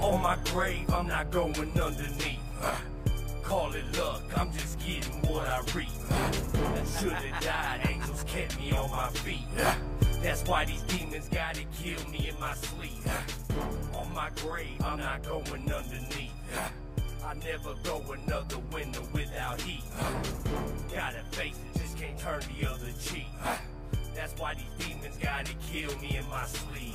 On my grave, I'm not going underneath. Uh, call it luck, I'm just getting what I reap. Uh, Should've died, angels kept me on my feet. Uh, That's why these demons gotta kill me in my sleep. On my grave, I'm not going underneath. I never go another winter without heat. Gotta face it, just can't turn the other cheek. That's why these demons gotta kill me in my sleep.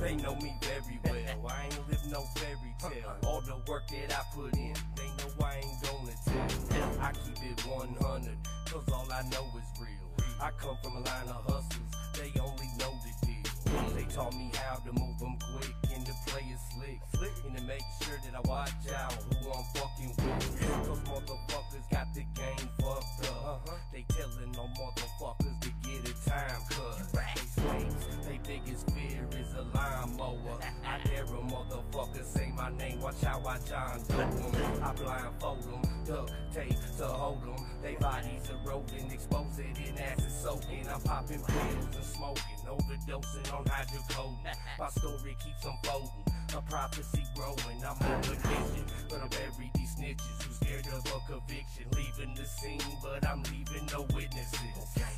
They know me very well. I ain't live no fairy tale. Uh-huh. All the work that I put in, they know I ain't gonna tell. I keep it 100, cause all I know is real. I come from a line of hustlers, they only know the deal. They taught me how to move them quick and to play it slick. And to make sure that I watch out who I'm fucking with. Cause motherfuckers got the game fucked up. They telling no motherfuckers to get a time cut. They slaves, they biggest fear is a lawnmower. I dare a motherfucker say my name, watch how I John Doe 'em. I blindfold them, duct tape to hold them. They bodies eroding, exposed in acid soaking. I'm popping pills and smoking, overdosing on hydrocodone. My story keeps unfolding, a prophecy growing. I'm on vacation, but I'm buried these snitches who scared of a conviction. Leaving the scene, but I'm leaving no witnesses.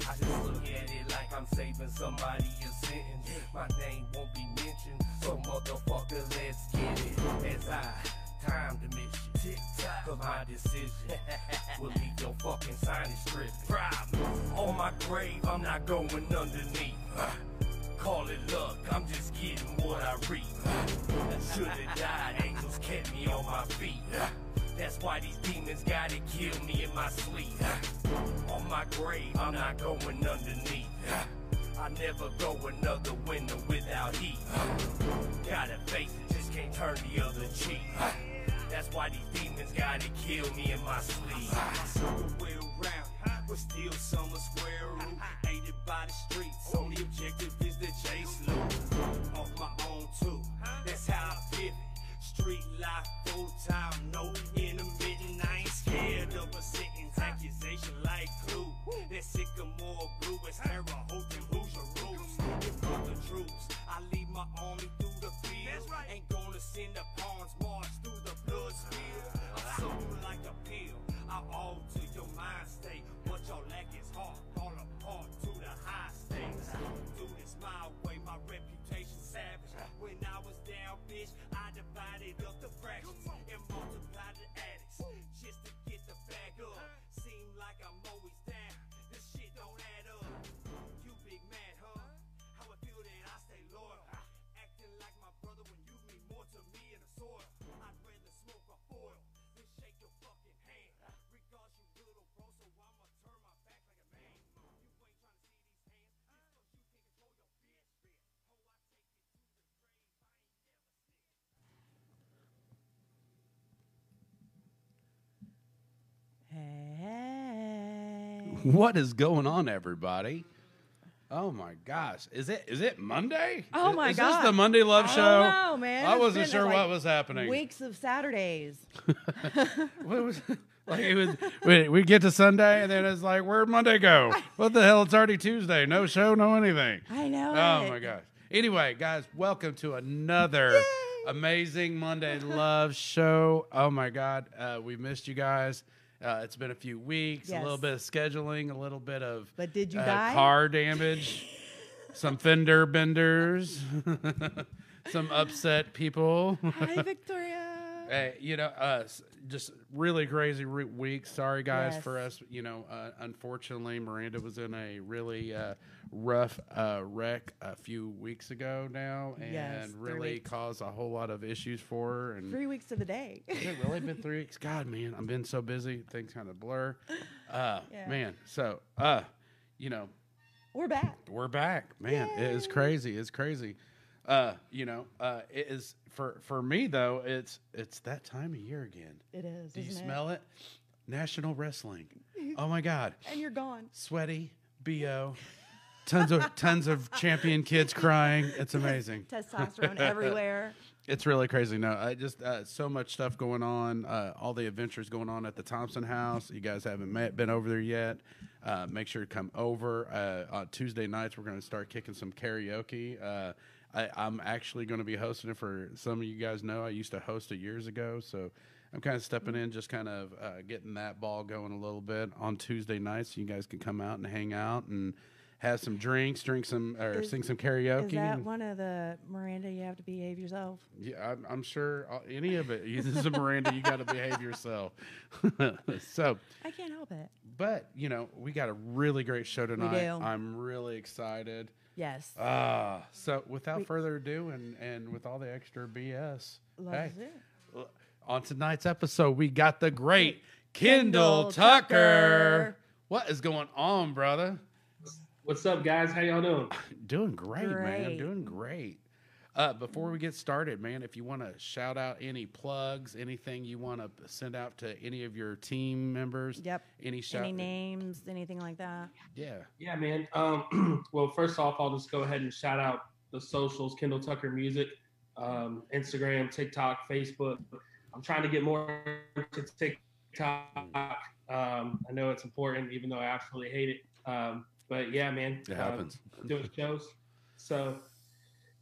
I just look at it like I'm saving somebody a sentence. My name won't be mentioned, so motherfucker, let's get it. As I time to mission. Tick tock for my decision. will leave your fucking sign stripping. Problem. On my grave, I'm not going underneath. Call it luck, I'm just getting what I reap. Should've died, angels kept me on my feet. That's why these demons gotta kill me in my sleep. On my grave, I'm not going underneath. I never go another winter without heat. Gotta face it, just can't turn the other cheek. That's why these demons gotta kill me in my sleep. Circle wheel round, but still summer square root. Aided by the streets, only objective is Hey. What is going on, everybody? Oh my gosh, is it is it Monday? Oh Is- my is god. this the Monday Love I Show? don't know, man. I It's wasn't sure like, what was happening. Weeks of Saturdays. What was like it was? We, we get to Sunday and then it's like, where'd Monday go? What the hell? It's already Tuesday. No show, no anything. I know. Oh it. my gosh. Anyway, guys, welcome to another amazing Monday Love Show. Oh my God, uh, we missed you guys. Uh, it's been a few weeks, a little bit of scheduling, a little bit of But did you uh, die? car damage, some fender benders, some upset people. Hi, Victoria. Hey, you know, uh, just really crazy re- week. Sorry, guys, Yes. for us. You know, uh, unfortunately, Miranda was in a really uh, rough uh, wreck a few weeks ago now, and Yes, really caused a whole lot of issues for her. And Three weeks to the day. it really been three weeks? God, man, I've been so busy. Things kind of blur. Uh, Yeah. Man, so uh, you know, We're back. we're back, man. It is crazy. It's crazy. Uh, you know, uh, it is for for me though. It's it's that time of year again. It is. Do you smell it? National Wrestling. Oh my God, And you're gone. sweaty bo. tons of tons of champion kids crying. It's amazing. Testosterone everywhere. It's really crazy. No, I just uh, so much stuff going on. Uh, all the adventures going on at the Thompson House. You guys haven't met, been over there yet. Uh, make sure to come over. Uh, on Tuesday nights, we're going to start kicking some karaoke. I, I'm actually going to be hosting it for some of you guys know. I used to host it years ago, so I'm kind of stepping in, just kind of uh, getting that ball going a little bit on Tuesday nights. So you guys can come out and hang out and have some drinks, drink some, or Is- sing some karaoke. Is that one of the Miranda? You have to behave yourself. yeah, I'm, I'm sure uh, any of it. This is a Miranda. You got to behave yourself. so, I can't help it. but you know, we got a really great show tonight. I'm really excited. Yes. Ah, so without We- further ado, and and with all the extra BS, hey, l- on tonight's episode, we got the great Kendall, Kendall Tucker. Tucker. What is going on, brother? What's up, guys? How y'all doing? Doing great, man. Doing great. Uh, before we get started, man, if you want to shout out any plugs, anything you want to send out to any of your team members, Yep. any shout, Any names, anything like that? yeah, Yeah, man. Um, well, first off, I'll just go ahead and shout out the socials: Kendall Tucker Music, um, Instagram, TikTok, Facebook. I'm trying to get more to TikTok. Um, I know it's important, even though I absolutely hate it. Um, but yeah, man, it uh, happens. doing shows. So,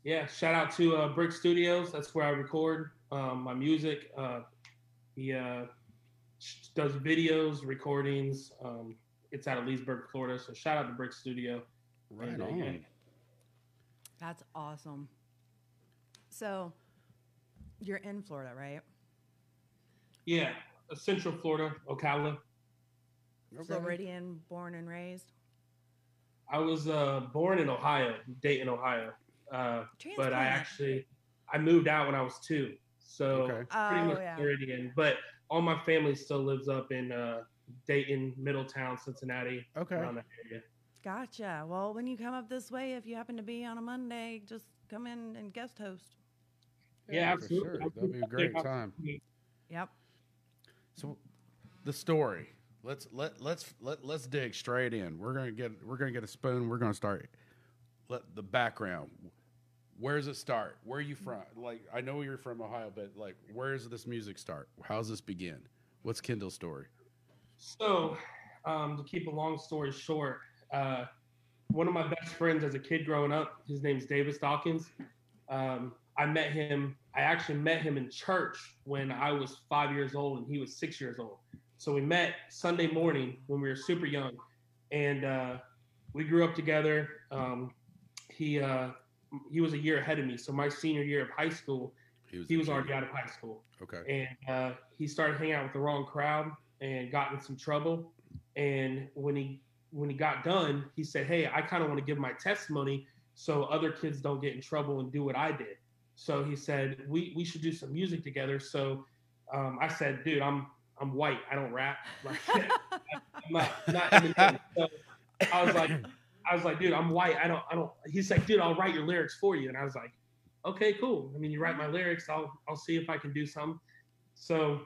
yeah, shout out to uh, Brick Studios. That's where I record um, my music. Uh, he uh, does videos, recordings. Um, it's out of Leesburg, Florida. So shout out to Brick Studio. right and, on. yeah. That's awesome. So, you're in Florida, right? Yeah, uh, Central Florida, Ocala. Floridian, born and raised. I was uh, born in Ohio, Dayton, Ohio. Uh, but I actually I moved out when I was two, so Okay. pretty Oh much yeah. Floridian. But all my family still lives up in uh, Dayton, Middletown, Cincinnati, Okay. around that area. Gotcha. Well, when you come up this way, if you happen to be on a Monday, just come in and guest host. Yeah, for absolutely. sure. That'd be a great time. Yep. So, the story. Let's let let's let let's dig straight in. We're gonna get we're gonna get a spoon. We're gonna start. Let the background. Where does it start? Where are you from? Like I know you're from Ohio, but like where does this music start? How does this begin? What's Kendall's story? So, um, to keep a long story short, uh, one of my best friends as a kid growing up, his name's Davis Dawkins. Um, I met him. I actually met him in church when I was five years old and he was six years old. So we met Sunday morning when we were super young, and uh, we grew up together. Um, he uh, he was a year ahead of me, so my senior year of high school, he a was already out of high school Okay. and uh, he started hanging out with the wrong crowd and got in some trouble. And when he when he got done, he said, "Hey, I kind of want to give my testimony so other kids don't get in trouble and do what I did." So he said, "We we should do some music together." So um, I said, "Dude, I'm I'm white. I don't rap. Like, I'm not not Eminem." So I was like, I was like, "Dude, I'm white. I don't I don't." He's like, "Dude, I'll write your lyrics for you." And I was like, "Okay, cool. I mean, you write my lyrics. I'll I'll see if I can do something." So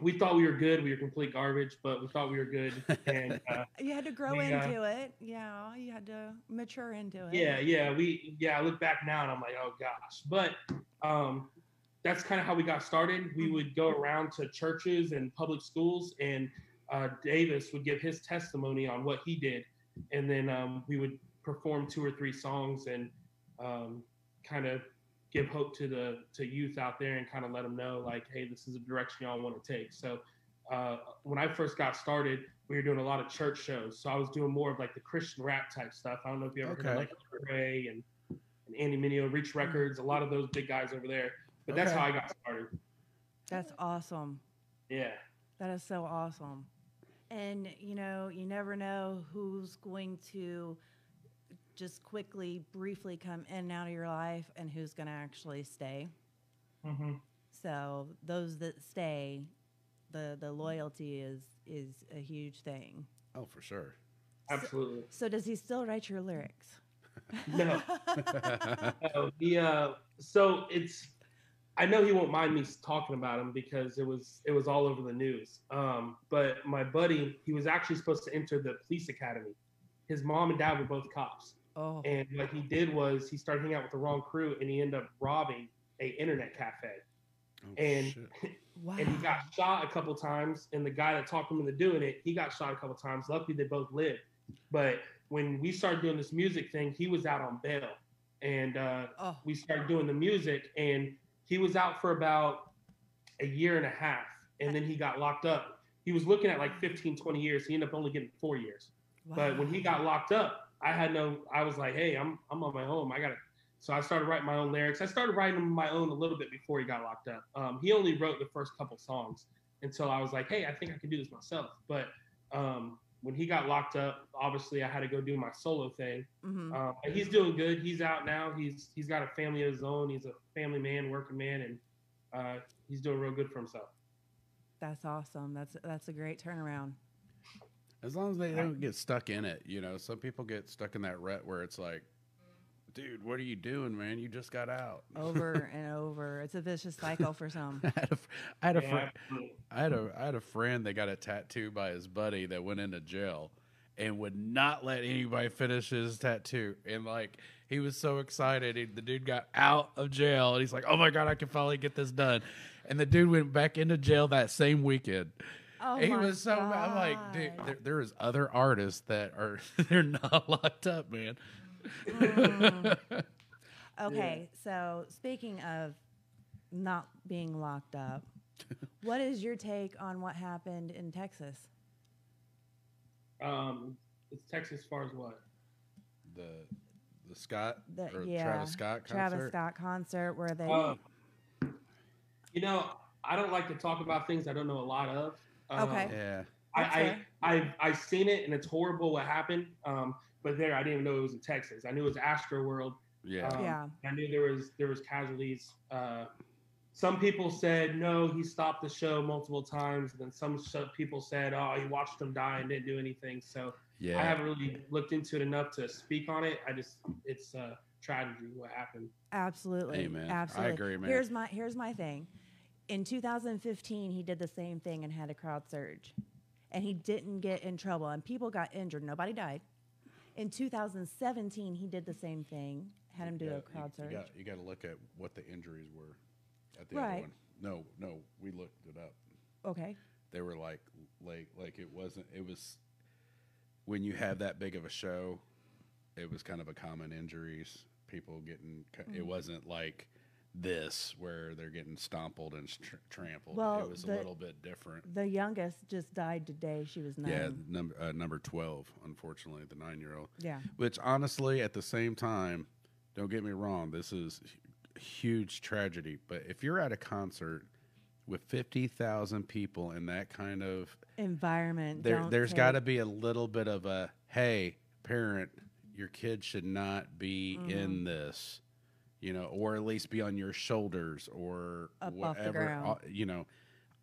we thought we were good. We were complete garbage, but we thought we were good. And uh, You had to grow We, uh, into it. Yeah, you had to mature into it. yeah, yeah, we yeah. I look back now and I'm like, oh gosh. But um, that's kind of how we got started. We would go around to churches and public schools, and uh, Davis would give his testimony on what he did, and then um, we would perform two or three songs and um, kind of give hope to the to youth out there and kind of let them know like, hey, this is a direction y'all want to take. So uh, when I first got started, we were doing a lot of church shows. So I was doing more of like the Christian rap type stuff. I don't know if you ever heard of like Ray and, and Andy Mineo, Reach Records, a lot of those big guys over there. But that's how I got started. That's awesome. Yeah. That is so awesome. And you know, you never know who's going to just quickly, briefly come in and out of your life and who's going to actually stay. hmm So those that stay, the the loyalty is is a huge thing. Oh, for sure. Absolutely. So does he still write your lyrics? No. No, he, uh, so it's, I know he won't mind me talking about him because it was it was all over the news. Um, but my buddy, he was actually supposed to enter the police academy, his mom and dad were both cops. Oh, And what he did was he started hanging out with the wrong crew and he ended up robbing a internet cafe. Oh, and- shit. wow. And he got shot a couple times. And the guy that talked him into doing it, he got shot a couple times. Luckily, they both lived. But when we started doing this music thing, he was out on bail. And uh, oh, we started doing the music and he was out for about a year and a half and then he got locked up. He was looking at like 15 20 years. He ended up only getting four years. But when he got locked up i had no i was like hey i'm i'm on my own. I gotta so i started writing my own lyrics. I started writing them my own a little bit before he got locked up. Um, he only wrote the first couple songs. Until i was like hey i think i can do this myself. But um, when he got locked up obviously i had to go do my solo thing hmm um, and he's doing good. He's out now. He's he's got a family of his own. He's a family man, working man, and uh, he's doing real good for himself. that's awesome. That's that's a great turnaround. As long as they don't get stuck in it, you know. Some people get stuck in that rut where it's like, dude, what are you doing, man? You just got out. Over and over. It's a vicious cycle for some. I had a, I had a, Yeah, friend. I had a, I had a friend that got a tattoo by his buddy that went into jail, and would not let anybody finish his tattoo. And like, he was so excited. He, the dude got out of jail, and he's like, "Oh my god, I can finally get this done." And the dude went back into jail that same weekend. Oh he my was so mad. I'm like, dude, there, there is other artists that are they're not locked up, man. Mm. Okay, so speaking of not being locked up, what is your take on what happened in Texas? Um, it's Texas as far as what? the the Scott The, or yeah, Travis Scott concert. Travis Scott concert where they Uh, you know, I don't like to talk about things I don't know a lot of. Um, Okay. Yeah, I, That's I, fair. I, I've seen it and it's horrible what happened. Um, but there, I didn't even know it was in Texas. I knew it was Astroworld. yeah. Um, Yeah. I knew there was there was casualties. Uh, some people said no, he stopped the show multiple times. And then some sh- people said, oh, he watched them die and didn't do anything. So yeah. I haven't really looked into it enough to speak on it. I just it's a tragedy what happened. absolutely, Amen. man. I agree, man. Here's my here's my thing. In 2015, he did the same thing and had a crowd surge, and he didn't get in trouble, and people got injured. Nobody died. In 2017, he did the same thing, had him do a crowd you, surge. You got, you got to look at what the injuries were at the Right. other one. No, no, we looked it up. Okay. They were like, like, like it wasn't. It was when you have that big of a show. It was kind of a common injuries. People getting. Mm. It wasn't like this where they're getting stompled and tr- trampled. Well, it was a little bit different. The youngest just died today. She was nine. Yeah, number uh, number twelve. Unfortunately, the nine year old. Yeah. Which honestly, at the same time, don't get me wrong, this is a huge tragedy. But if you're at a concert with fifty thousand people in that kind of Environment. there, there's got to be a little bit of a hey, parent, your kid should not be Mm-hmm. in this, you know, or at least be on your shoulders or Up whatever. uh, You know,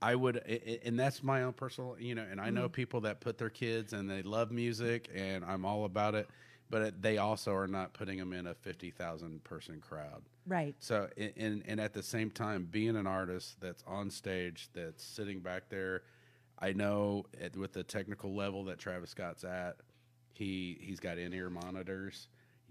I would, and that's my own personal, you know, and I Mm-hmm. know people that put their kids and they love music, and I'm all about it, but they also are not putting them in a fifty thousand person crowd. Right. So, and and at the same time, being an artist that's on stage, that's sitting back there, I know at, with the technical level that Travis Scott's at, he he's got in ear monitors.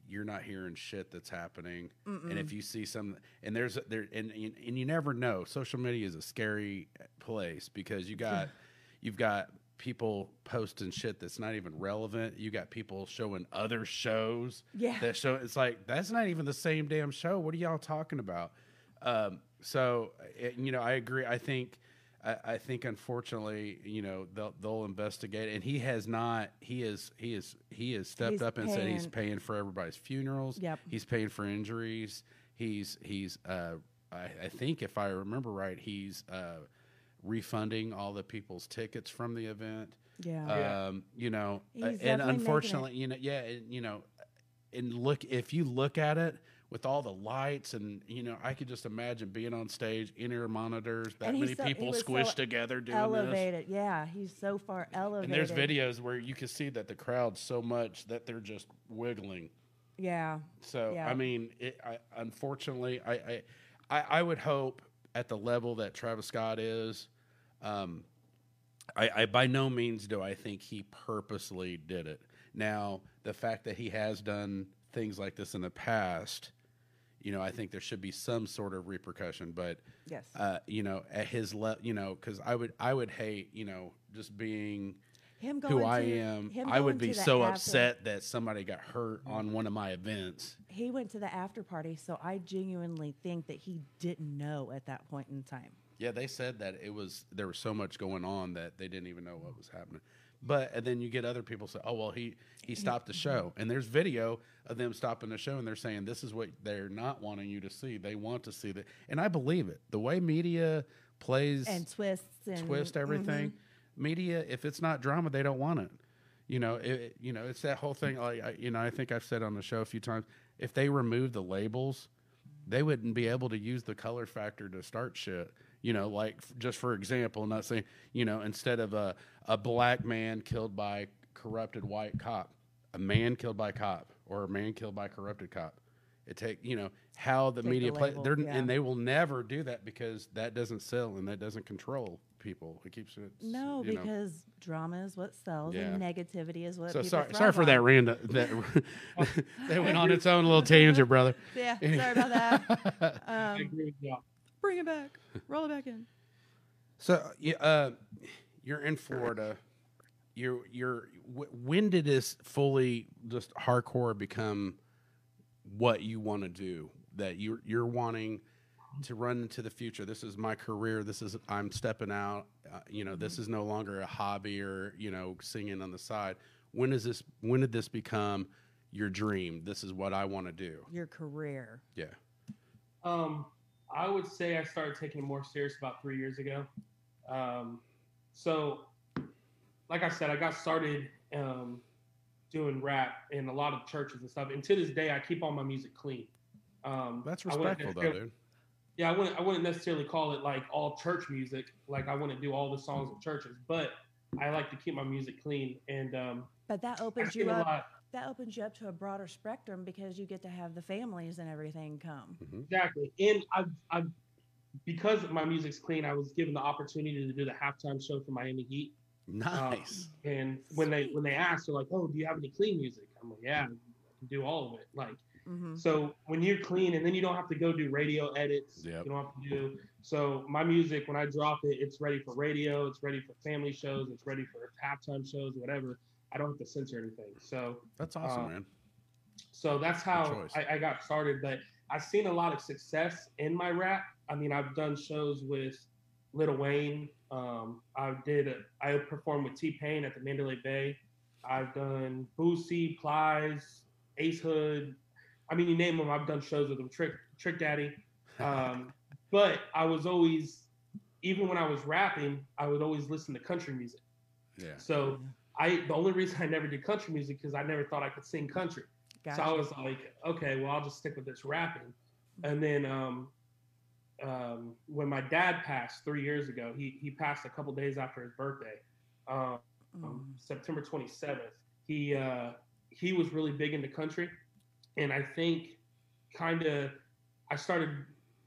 You're not hearing shit that's happening, and if you see some, and there's there, and and and you never know. Social media is a scary place because you got you've got people posting shit that's not even relevant. You got people showing other shows Yeah. that show. It's like that's not even the same damn show. What are y'all talking about? Um, so it, you know, I agree. I think. I, I think unfortunately, you know, they'll they'll investigate, and he has not. He is he is he has stepped He's up and said he's paying- paying for everybody's funerals. Yep. He's paying for injuries. He's he's uh, I, I think if I remember right, he's uh, refunding all the people's tickets from the event. Yeah. Yeah. Um, you know, uh, and unfortunately, you know, yeah, and, you know, and look if you look at it with all the lights and you know, I could just imagine being on stage, in ear monitors, that many so- people was so squished together doing this. elevated. Yeah. He's so far elevated. And there's videos where you can see that the crowd's so much that they're just wiggling. Yeah. So Yeah. I mean, it, I, unfortunately, I, I, I, I would hope at the level that Travis Scott is, um, I, I by no means do I think he purposely did it. Now, the fact that he has done things like this in the past, you know, I think there should be some sort of repercussion. But Yes. uh, you know, at his level, you know, because I would I would hate you know just being him going who I to- am. him I would be so after- upset that somebody got hurt on one of my events. He went to the after party, so I genuinely think that he didn't know at that point in time. Yeah, they said that it was there was so much going on that they didn't even know what was happening. But and then you get other people say, "Oh well, he he stopped the show," and there's video of them stopping the show, and they're saying this is what they're not wanting you to see. They want to see that, and I believe it. The way media plays And twists and twist everything, Mm-hmm. media if it's not drama, they don't want it. You know, it, you know, it's that whole thing. Like I, you know, I think I've said on the show a few times, if they remove the labels, they wouldn't be able to use the color factor to start shit. You know, like just for example, not saying you know, instead of a a black man killed by corrupted white cop, a man killed by cop, or a man killed by corrupted cop. It take you know how the Take the media play. label, They're, yeah. and they will never do that because that doesn't sell and that doesn't control people. It keeps it. No, you know. because drama is what sells, Yeah. and negativity is what. So people sorry, sorry for that on. random that that went on its own little tangent, brother. Yeah, sorry about that. I Um, agree with y'all. Bring it back, roll it back in. So uh, you're in Florida. You're you're. When did this fully just hardcore become what you want to do? That you're you're wanting to run into the future. This is my career. This is I'm stepping out. Uh, you know, this is no longer a hobby or you know singing on the side. When is this? When did this become your dream? This is what I want to do. Your career. Yeah. Um, I would say I started taking it more serious about three years ago. Um, so, like I said, I got started um, doing rap in a lot of churches and stuff. And to this day, I keep all my music clean. Um, That's respectful though, dude. Yeah, I wouldn't. I wouldn't necessarily call it like all church music. Like I wouldn't do all the songs in churches, but I like to keep my music clean. And um, But that opens seen you a up. Lot. That opens you up to a broader spectrum because you get to have the families and everything come. Exactly. And I've, I've, because my music's clean, I was given the opportunity to do the halftime show for Miami Heat. Um, Nice. and when they when they asked, they're like, "Oh, do you have any clean music?" I'm like, "Yeah, I can do all of it." Like, hmm so when you're clean, and then you don't have to go do radio edits. Yep. You don't have to do. So my music, when I drop it, it's ready for radio. It's ready for family shows. It's ready for halftime shows, whatever. I don't have to censor anything. So That's awesome, uh, man. so that's how. I, I got started. But I've seen a lot of success in my rap. I mean, I've done shows with Lil Wayne. Um, I did. A, I performed with T Pain at the Mandalay Bay. I've done Boosie, Plies, Ace Hood. I mean, you name them. I've done shows with them. Trick Trick Daddy. Um, but I was always, even when I was rapping, I would always listen to country music. yeah. So I, the only reason I never did country music because I never thought I could sing country. Gotcha. So I was like, okay, well, I'll just stick with this rapping. And then um, um, when my dad passed three years ago, he he passed a couple days after his birthday, um, Mm. September 27th. He uh, he was really big into country, and I think kind of I started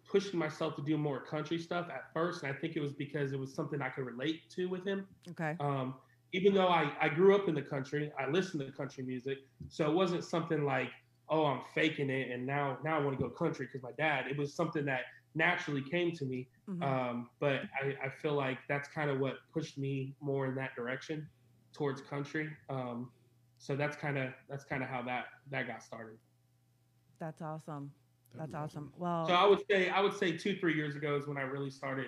pushing myself to do more country stuff at first, and I think it was because it was something I could relate to with him Okay. um, even though I, I grew up in the country, I listened to country music, so it wasn't something like, oh, I'm faking it, and now now I want to go country because my dad. It was something that naturally came to me, Mhm. um, but I, I feel like that's kind of what pushed me more in that direction towards country. Um, so that's kind of that's kind of how that that got started. That's awesome. That's That'd awesome. Well, So I would say I would say two three years ago is when I really started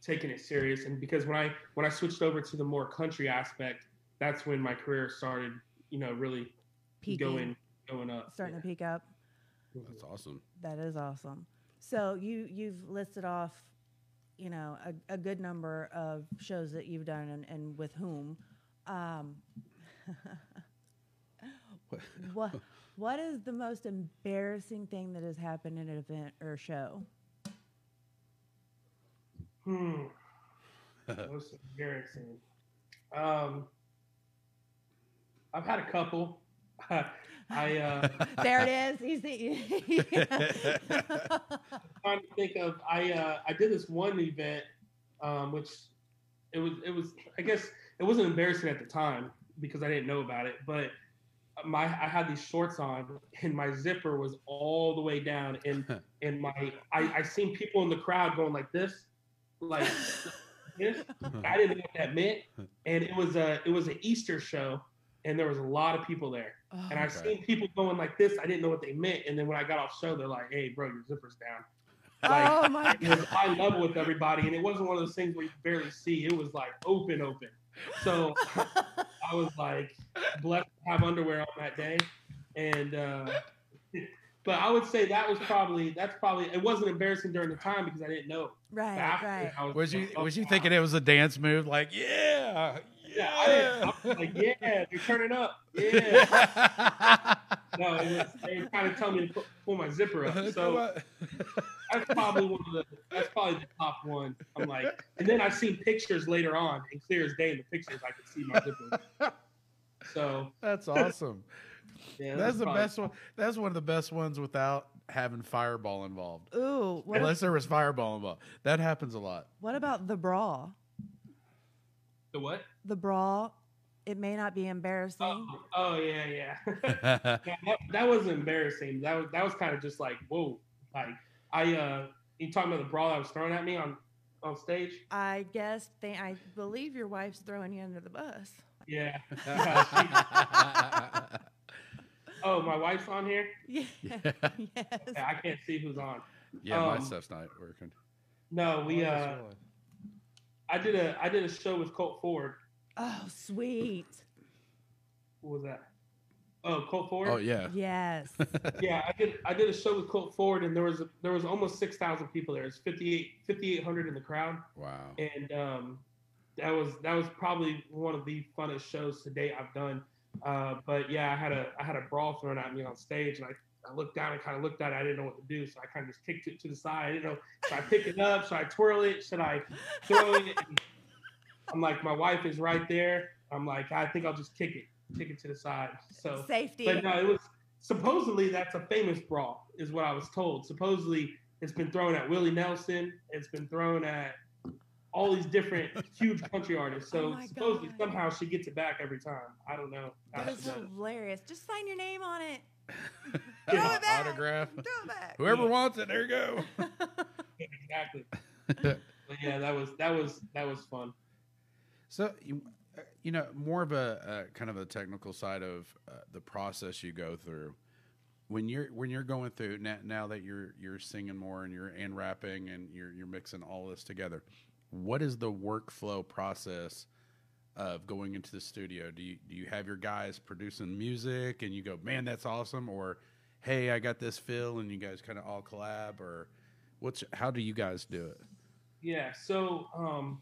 taking it serious, and because when I when I switched over to the more country aspect, that's when my career started. You know, really peaking, going going up. starting to peak up. That's awesome. That is awesome. So you you've listed off, you know, a, a good number of shows that you've done and, and with whom. Um, what what is the most embarrassing thing that has happened in an event or show? Hmm. Most embarrassing. Um, I've had a couple. I uh, There it is. He's the, trying to think of. I uh, I did this one event, um, which it was it was I guess it wasn't embarrassing at the time because I didn't know about it, but my I had these shorts on and my zipper was all the way down and and my I I seen people in the crowd going like this, like this. I didn't know what that meant, and it was a it was an Easter show, and there was a lot of people there, Oh, and I Okay. seen people going like this. I didn't know what they meant, and then when I got off show, they're like, "Hey, bro, your zipper's down." oh my It was god. eye level with everybody, and it wasn't one of those things where you barely see. It was like open, open. So I was like blessed to have underwear on that day, and uh, but I would say that was probably that's probably it wasn't embarrassing during the time because I didn't know. Right, After, right. I Was you oh, was you wow. thinking it was a dance move? Like, yeah, Yeah, I, I was like, yeah, they're turning up. Yeah. No, it was, they were kind of telling me to put, pull my zipper up. So that's probably one of the that's probably the top one. I'm like, and then I've seen pictures later on, and clear as day in the pictures, I could see my zipper. So That's awesome. Yeah, That's the probably- best one. That's one of the best ones without having fireball involved. Ooh, what, Unless there was fireball involved. That happens a lot. what about the bra? The what? The bra, it may not be embarrassing. Oh, oh yeah, yeah. Yeah, that, that was embarrassing. That was that was kind of just like whoa. Like I uh, you talking about the brawl that was thrown at me on on stage? I guess they, I believe your wife's throwing you under the bus. Yeah. oh, my wife's on here. Yeah. Yeah. yes. Yeah, I can't see who's on. yeah, my Um, stuff's not working. No, we Oh, uh, I did a I did a show with Colt Ford. Oh, sweet. What was that? Oh, Colt Ford. Oh yeah. Yes. yeah, I did. I did a show with Colt Ford, and there was a, there was almost six thousand people there. It's 58 5,800 in the crowd, Wow. and um, that was that was probably one of the funnest shows to date I've done. Uh, but yeah, I had a I had a brawl thrown at me on stage, and I, I looked down and kind of looked at it. I didn't know what to do, so I kind of just kicked it to the side. I didn't know should I pick it up? Should I twirl it? Should I throw it? And I'm like, my wife is right there. I'm like, I think I'll just kick it, kick it to the side. So Safety. but no, it was supposedly that's a famous brawl, is what I was told. Supposedly it's been thrown at Willie Nelson. It's been thrown at all these different huge country artists. So Oh supposedly God. somehow she gets it back every time. I don't know. how that she is does it. hilarious. Just sign your name on it. Throw Throw it back. Autograph. Throw it back. Whoever Yeah. wants it, there you go. exactly. But yeah, that was that was that was fun. So you, uh, you know, more of a uh, kind of a technical side of uh, the process you go through when you're when you're going through now, now that you're you're singing more and you're and rapping and you're you're mixing all this together. What is the workflow process of going into the studio? Do you do you have your guys producing music and you go, man, that's awesome, or hey, I got this feel, and you guys kind of all collab, or what's how do you guys do it? Yeah, so um,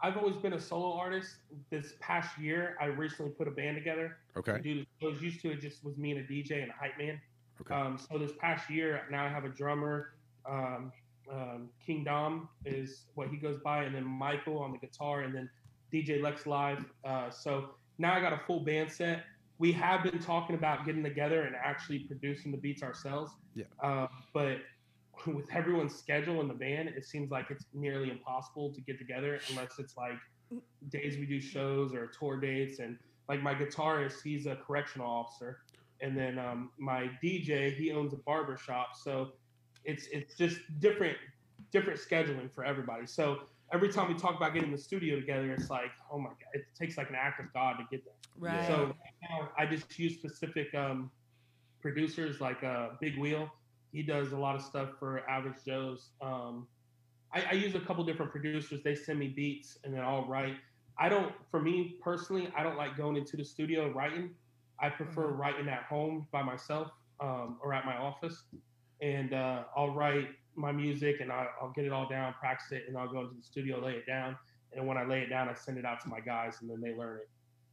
I've always been a solo artist. This past year, I recently put a band together. Okay, Dude, I was used to it just was me and a DJ and a hype man. okay, Um, so this past year, now I have a drummer. Um, um, King Dom is what he goes by, and then Michael on the guitar, and then DJ Lex Live. Uh, so now I got a full band set. We have been talking about getting together and actually producing the beats ourselves. Yeah. Uh, but with everyone's schedule in the band, it seems like it's nearly impossible to get together unless it's like days we do shows or tour dates. And like my guitarist, he's a correctional officer and then um, my DJ he owns a barber shop, so it's it's just different different scheduling for everybody. So every time we talk about getting the studio together, it's like oh my god, it takes like an act of God to get there. Right. So right now, I just use specific um, producers like uh, Big Wheel. He does a lot of stuff for Average Joe's. Um, I, I use a couple different producers. They send me beats and then I'll write. I don't, for me personally, I don't like going into the studio and writing. I prefer Mhm. writing at home by myself um, or at my office. And uh, I'll write my music and I, I'll get it all down, practice it, and I'll go into the studio, lay it down. And when I lay it down, I send it out to my guys and then they learn it.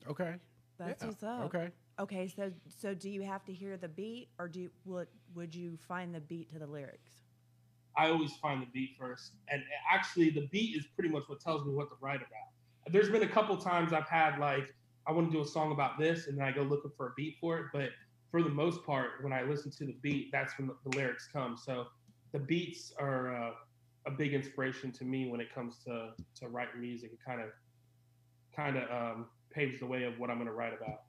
okay, That's Yeah, what's up. okay. Okay, so so do you have to hear the beat, or do you, would would you find the beat to the lyrics? I always find the beat first. And actually, the beat is pretty much what tells me what to write about. There's been a couple times I've had like, I want to do a song about this, and then I go looking for a beat for it. But for the most part, when I listen to the beat, that's when the, the lyrics come. So the beats are uh, a big inspiration to me when it comes to to writing music. It kind of kind of um, paves the way of what I'm going to write about.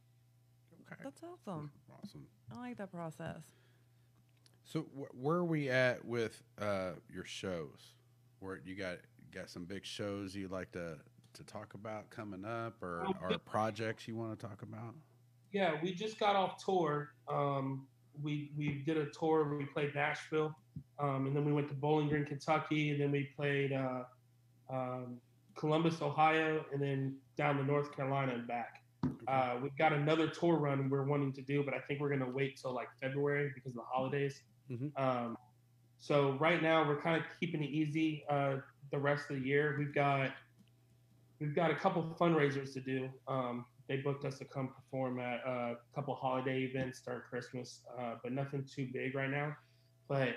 Okay. That's awesome. awesome. I like that process. So wh- where are we at with uh, your shows? Where you got got some big shows you'd like to to talk about coming up, or Um, or projects you want to talk about? Yeah, we just got off tour. Um, we we did a tour where we played Nashville, um, and then we went to Bowling Green, Kentucky, and then we played uh, um, Columbus, Ohio, and then down to North Carolina and back. Uh, we've got another tour run we're wanting to do, but I think we're going to wait till like February because of the holidays. Mhm. Um, so right now we're kind of keeping it easy. Uh, the rest of the year, we've got we've got a couple fundraisers to do. Um, they booked us to come perform at a couple holiday events during Christmas, uh, but nothing too big right now. But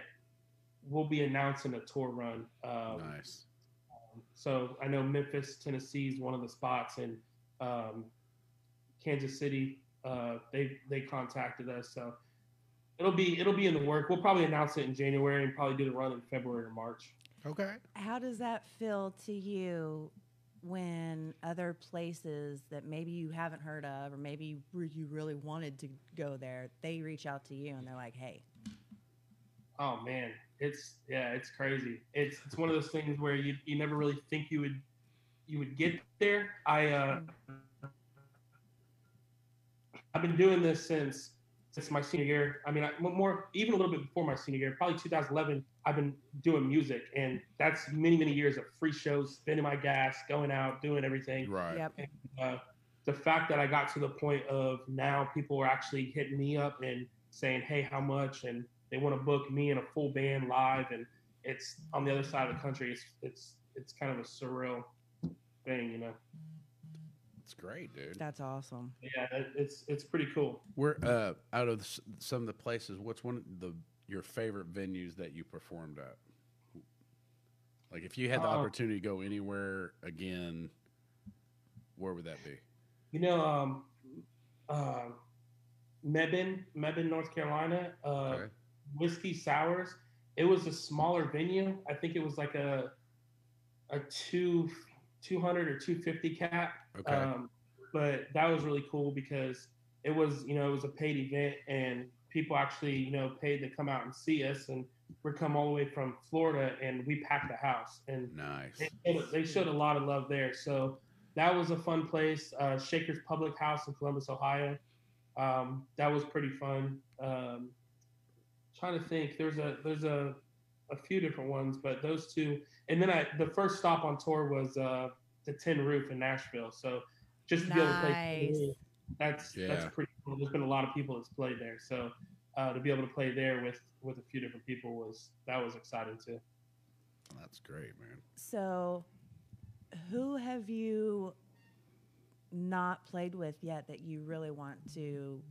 we'll be announcing a tour run. Um, nice. so I know Memphis, Tennessee is one of the spots, and um, Kansas City. Uh, they they contacted us, so it'll be it'll be in the work. We'll probably announce it in January and probably do the run in February or March. Okay. How does that feel to you when other places that maybe you haven't heard of, or maybe you really wanted to go there, they reach out to you and they're like, "Hey, Oh man, it's yeah, it's crazy. It's it's one of those things where you you never really think you would you would get there. I uh, I've been doing this since since my senior year. I mean, I, more even a little bit before my senior year, probably 2011. I've been doing music, and that's many many years of free shows, spending my gas, going out, doing everything Right. yep, uh, the fact that I got to the point of now people are actually hitting me up and saying, "Hey, how much?" and they want to book me and a full band live, and it's on the other side of the country. It's it's it's kind of a surreal thing, you know. It's great, dude. that's awesome." Yeah, it, it's it's pretty cool. We're uh, out of some of the places. What's one of the your favorite venues that you performed at? Like, if you had the Uh, opportunity to go anywhere again, where would that be? You know, um, uh, Mebane, Mebane, North Carolina, uh, Okay. Whiskey Sours. It was a smaller venue. I think it was like a a two two hundred or two fifty cap. Okay. Um, but that was really cool because it was you know it was a paid event and people actually you know paid to come out and see us and we come all the way from Florida and we packed the house and nice. they showed, they showed a lot of love there. So that was a fun place. Uh, Shaker's Public House in Columbus, Ohio. Um, that was pretty fun. Um, trying to think, there's a there's a a few different ones, but those two. And then I the first stop on tour was uh, the Tin Roof in Nashville. So just to be able to play, Tin Nice. Roof, that's Yeah. that's pretty cool. There's been a lot of people that's played there, so uh, to be able to play there with with a few different people was that was exciting too. That's great, man. So, who have you not played with yet that you really want to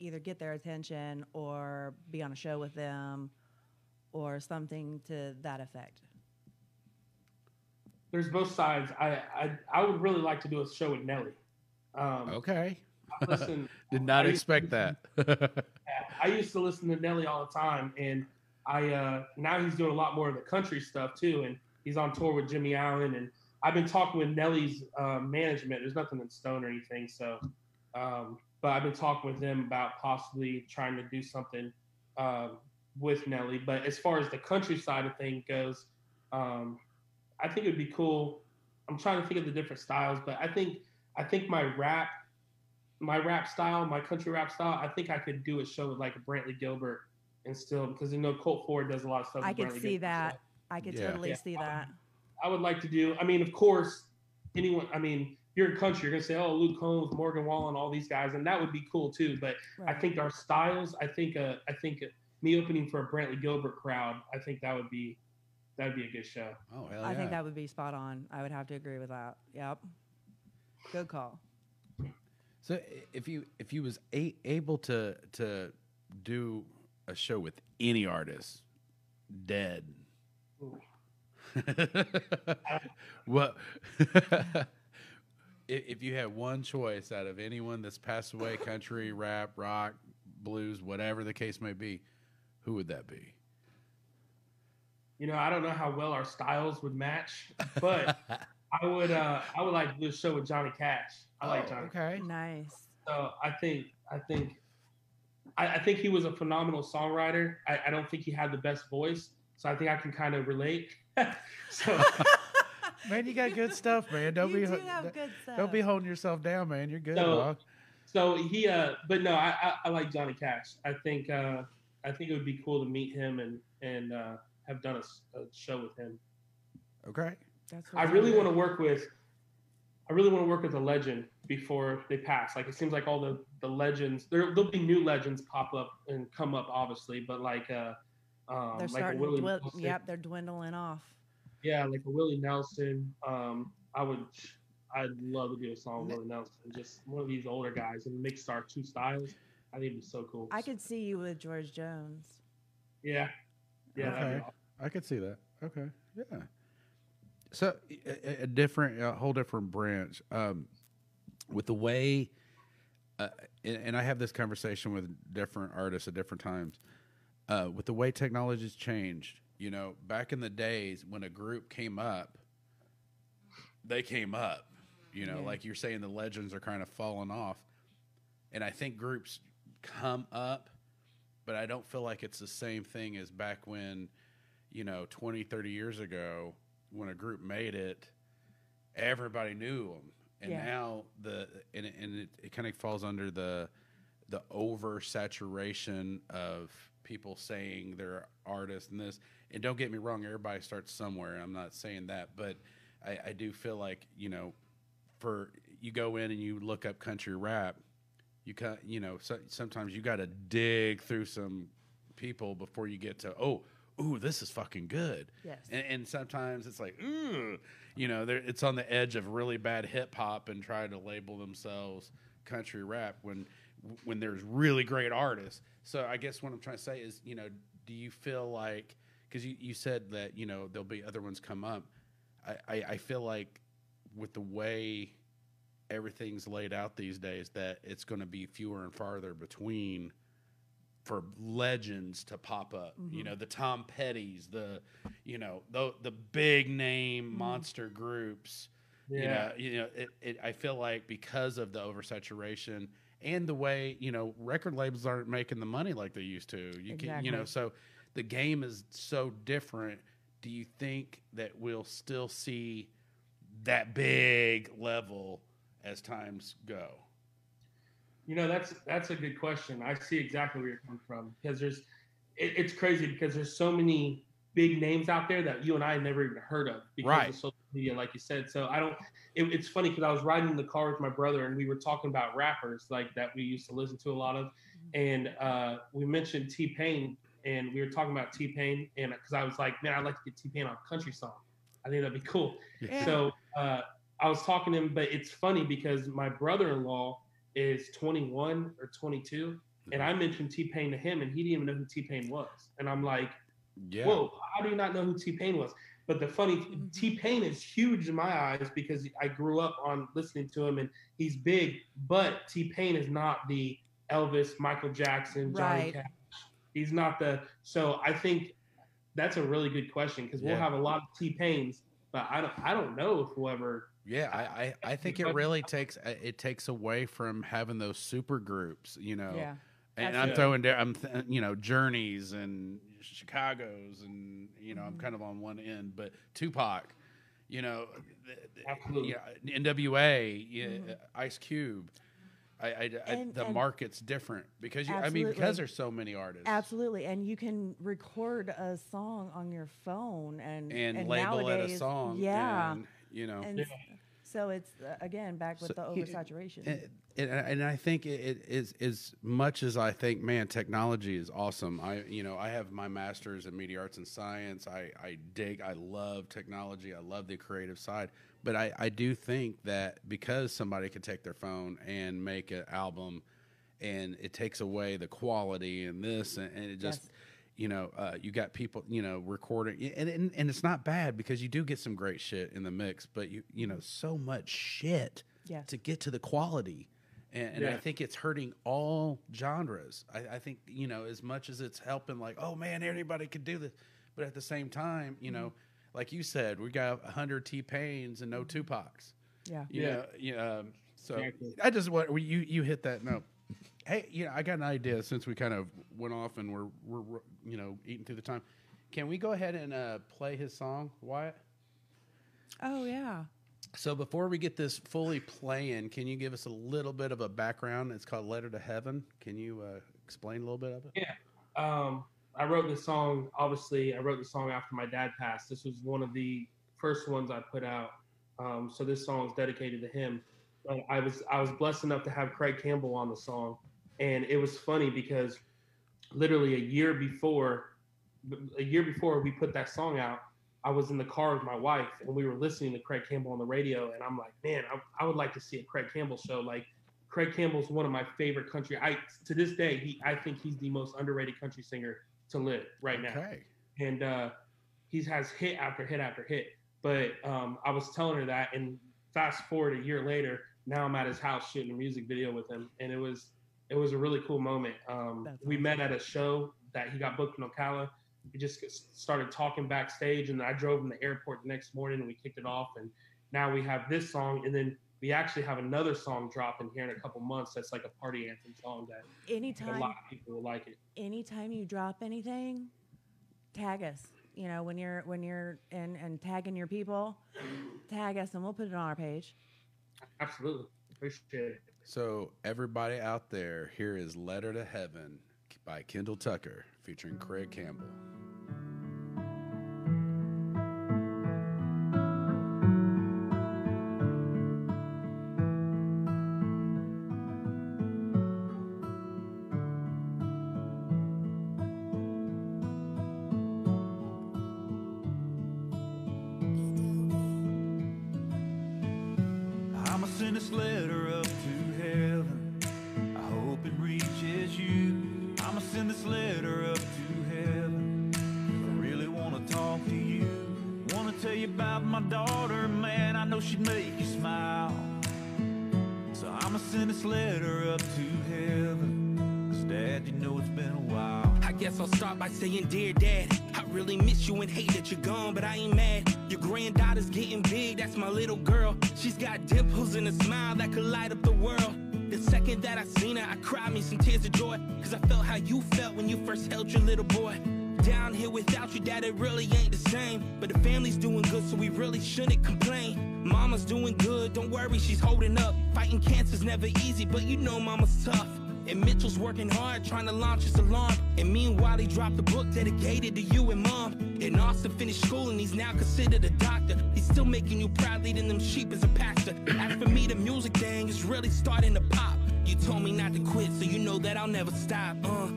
either get their attention or be on a show with them or something to that effect? there's both sides. I, I I would really like to do a show with Nelly. Um, Okay. Listen, Did not I- expect that. I used to listen to Nelly all the time, and I uh, now he's doing a lot more of the country stuff too, and he's on tour with Jimmy Allen, and I've been talking with Nelly's uh, management. There's nothing in stone or anything, so um, but I've been talking with them about possibly trying to do something um, with Nelly. But as far as the country side of thing goes, um, I think it would be cool. I'm trying to think of the different styles, but I think I think my rap, my rap style, my country rap style, I think I could do a show with like Brantley Gilbert and still because you know Colt Ford does a lot of stuff. I with could Brantley see Gilbert, that. so I could Yeah. totally Yeah. see that. I would like to do. I mean, of course, anyone. I mean, you're in country, you're gonna say, oh, Luke Combs, Morgan Wallen, all these guys, and that would be cool too. But I think our styles. I think. Uh, I think me opening for a Brantley Gilbert crowd. I think that would be that would be a good show. oh hell I yeah. think that would be spot on. I would have to agree with that. Yep. Good call. So if you if you was a, able to to do a show with any artist, dead, if, if you had one choice out of anyone that's passed away, country, rap, rock, blues, whatever the case may be, who would that be? You know, I don't know how well our styles would match, but I would. Uh, I would like to do a show with Johnny Cash. I like Oh, Johnny. Okay. Nice. So I think I think I, I think he was a phenomenal songwriter. I, I don't think he had the best voice, so I think I can kind of relate. so Man, you got good stuff, man. Don't you be do ho- have don't- good stuff. don't be holding yourself down, man. You're good, So- dog. so he uh but no, I, I, I like Johnny Cash. I think uh I think it would be cool to meet him and and uh have done a show with him. Okay. That's I what really I'm want to work with I really want to work with a legend before they pass. Like it seems like all the the legends there there'll be new legends pop up and come up obviously, but like uh um They're like starting. Willie to Nelson. yep, they're dwindling off. Yeah, like a Willie Nelson. Um I would I'd love to do a song with Willie Nelson. Just one of these older guys and mix our two styles. I think it'd be so cool. I could see you with George Jones. Yeah. Yeah. Okay. awesome. I could see that. Okay. Yeah. So a, a- different, a whole different branch. Um, with the way, uh, and, and I have this conversation with different artists at different times. Uh, with the way technology's changed, you know, back in the days when a group came up, they came up. You know, Yeah. like you're saying, the legends are kind of falling off, and I think groups come up, but I don't feel like it's the same thing as back when you know 20 30 years ago when a group made it everybody knew them and Yeah. now the and, it- and it, it kind of falls under the the oversaturation of people saying they're artists and this and don't get me wrong everybody starts somewhere i'm not saying that but i, I do feel like you know for you go in and you look up country rap you can you know so, sometimes you got to dig through some people before you get to oh ooh this is fucking good. Yes. and, and sometimes it's like ooh you know they're- it's on the edge of really bad hip hop and try to label themselves country rap when when there's really great artists. So i guess what i'm trying to say is you know do you feel like because you, you said that you know there'll be other ones come up. I, I, I feel like with the way everything's laid out these days that it's going to be fewer and farther between for legends to pop up. You mm-hmm. know, the Tom Petty's, the you know, the the big name mm-hmm. monster groups. You Yeah. know, you know, it, it I feel like because of the oversaturation and the way, you know, record labels aren't making the money like they used to. You can you know, so the game is so different. Do you think that we'll still see that big level as times go? You know, that's that's a good question. I see exactly where you're coming from because there's it, it's crazy because there's so many big names out there that you and I never even heard of because Right. of social media, like you said. So I don't. It, it's funny because I was riding in the car with my brother and we were talking about rappers like that we used to listen to a lot of, and uh, we mentioned T Pain and we were talking about T Pain and because I was like, man, I'd like to get T Pain on a country song. I think that'd be cool. Yeah. So uh, I was talking to him, but it's funny because my brother-in-law is 21 or 22, and I mentioned T Pain to him, and he didn't even know who T Pain was. And I'm like, Yeah. whoa, how do you not know who T Pain was? But the funny. T mm-hmm. Pain is huge in my eyes because I grew up on listening to him, and he's big. But T Pain is not the Elvis, Michael Jackson, Johnny Right. Cash. He's not the. So I think that's a really good question because we'll have a lot of T Pains, but I don't. I don't know if we'll ever. Yeah, I, I, I think it really takes uh, it takes away from having those super groups, you know. Yeah. And That's I'm it. throwing down, I'm th- you know journeys and Chicago's and you know I'm Mhm. kind of on one end, but Tupac, you know, th- th- Absolutely. yeah, NWA, yeah, Mhm. Ice Cube. I, I, I- And- the and- market's different because you, I mean because there's so many artists. Absolutely, and you can record a song on your phone and and, label nowadays, it a song. Yeah, and, you know. and Yeah. so it's uh, again back with So, the oversaturation. And, and, and I think it, it is as much as I think, man, technology is awesome. I, you know, I have my master's in media arts and science. I, I dig, I love technology. I love the creative side. But I, I do think that because somebody could take their phone and make an album, and it takes away the quality and this, and, and it just. Yes. You know, uh, you got people, you know, recording, and, and and it's not bad because you do get some great shit in the mix, but you you know, so much shit Yes. to get to the quality. And, and I think it's hurting all genres. I, I think, you know, as much as it's helping, like, oh man, everybody could do this. But at the same time, you know, like you said, we got 100 T Pains and no Tupacs. yeah, You Yeah. know, you know, um, So Exactly. I just want you you hit that note. Hey, you know, I got an idea since we kind of went off and we're we're you know eating through the time. Can we go ahead and uh, play his song, Wyatt? Oh yeah. So before we get this fully playing, can you give us a little bit of a background? It's called "Letter to Heaven." Can you uh, explain a little bit of it? Yeah. Um, I wrote this song. Obviously, I wrote the song after my dad passed. This was one of the first ones I put out. Um, so this song is dedicated to him. Uh, I was I was blessed enough to have Craig Campbell on the song, and it was funny because literally a year before, a year before we put that song out, I was in the car with my wife and we were listening to Craig Campbell on the radio, and I'm like, man, I, I would like to see a Craig Campbell show. Like Craig Campbell's one of my favorite country. I to this day, he I think he's the most underrated country singer to live right now Okay. and uh, he has hit after hit after hit. But um, I was telling her that, and fast forward a year later, now I'm at his house shooting a music video with him, and it was it was a really cool moment. Um, we awesome. met at a show that he got booked in Ocala. We just started talking backstage, and I drove him to the airport the next morning, and we kicked it off. And now we have this song, and then we actually have another song dropping here in a couple months. That's like a party anthem song that a Anytime lot of people will like it. anytime you drop anything, tag us. You know, when you're when you're and and tagging your people, tag us and we'll put it on our page. Absolutely, appreciate it. So everybody out there, here is "Letter to Heaven" by Kendall Tucker, featuring Craig Campbell. Man. I know she'd make you smile. So I'ma send this letter up to heaven. 'Cause dad, you know it's been a while. I guess I'll start by saying, Dear Dad, I really miss you and hate that you're gone, but I ain't mad. Your granddaughter's getting big, that's my little girl. She's got dimples and a smile that could light up the world. The second that I seen her, I cried me some tears of joy, cause I felt how you felt when you first held your little boy. Down here without you, Dad, it really ain't the same. But the family's doing good, so we really shouldn't complain. Mama's doing good, don't worry, she's holding up. Fighting cancer's never easy, but you know Mama's tough. And Mitchell's working hard trying to launch his alarm. And meanwhile, he dropped a book dedicated to you and mom. And Austin finished school and he's now considered a doctor. He's still making you proud, leading them sheep as a pastor. As for me, the music thing is really starting to pop. You told me not to quit, so you know that I'll never stop. Uh.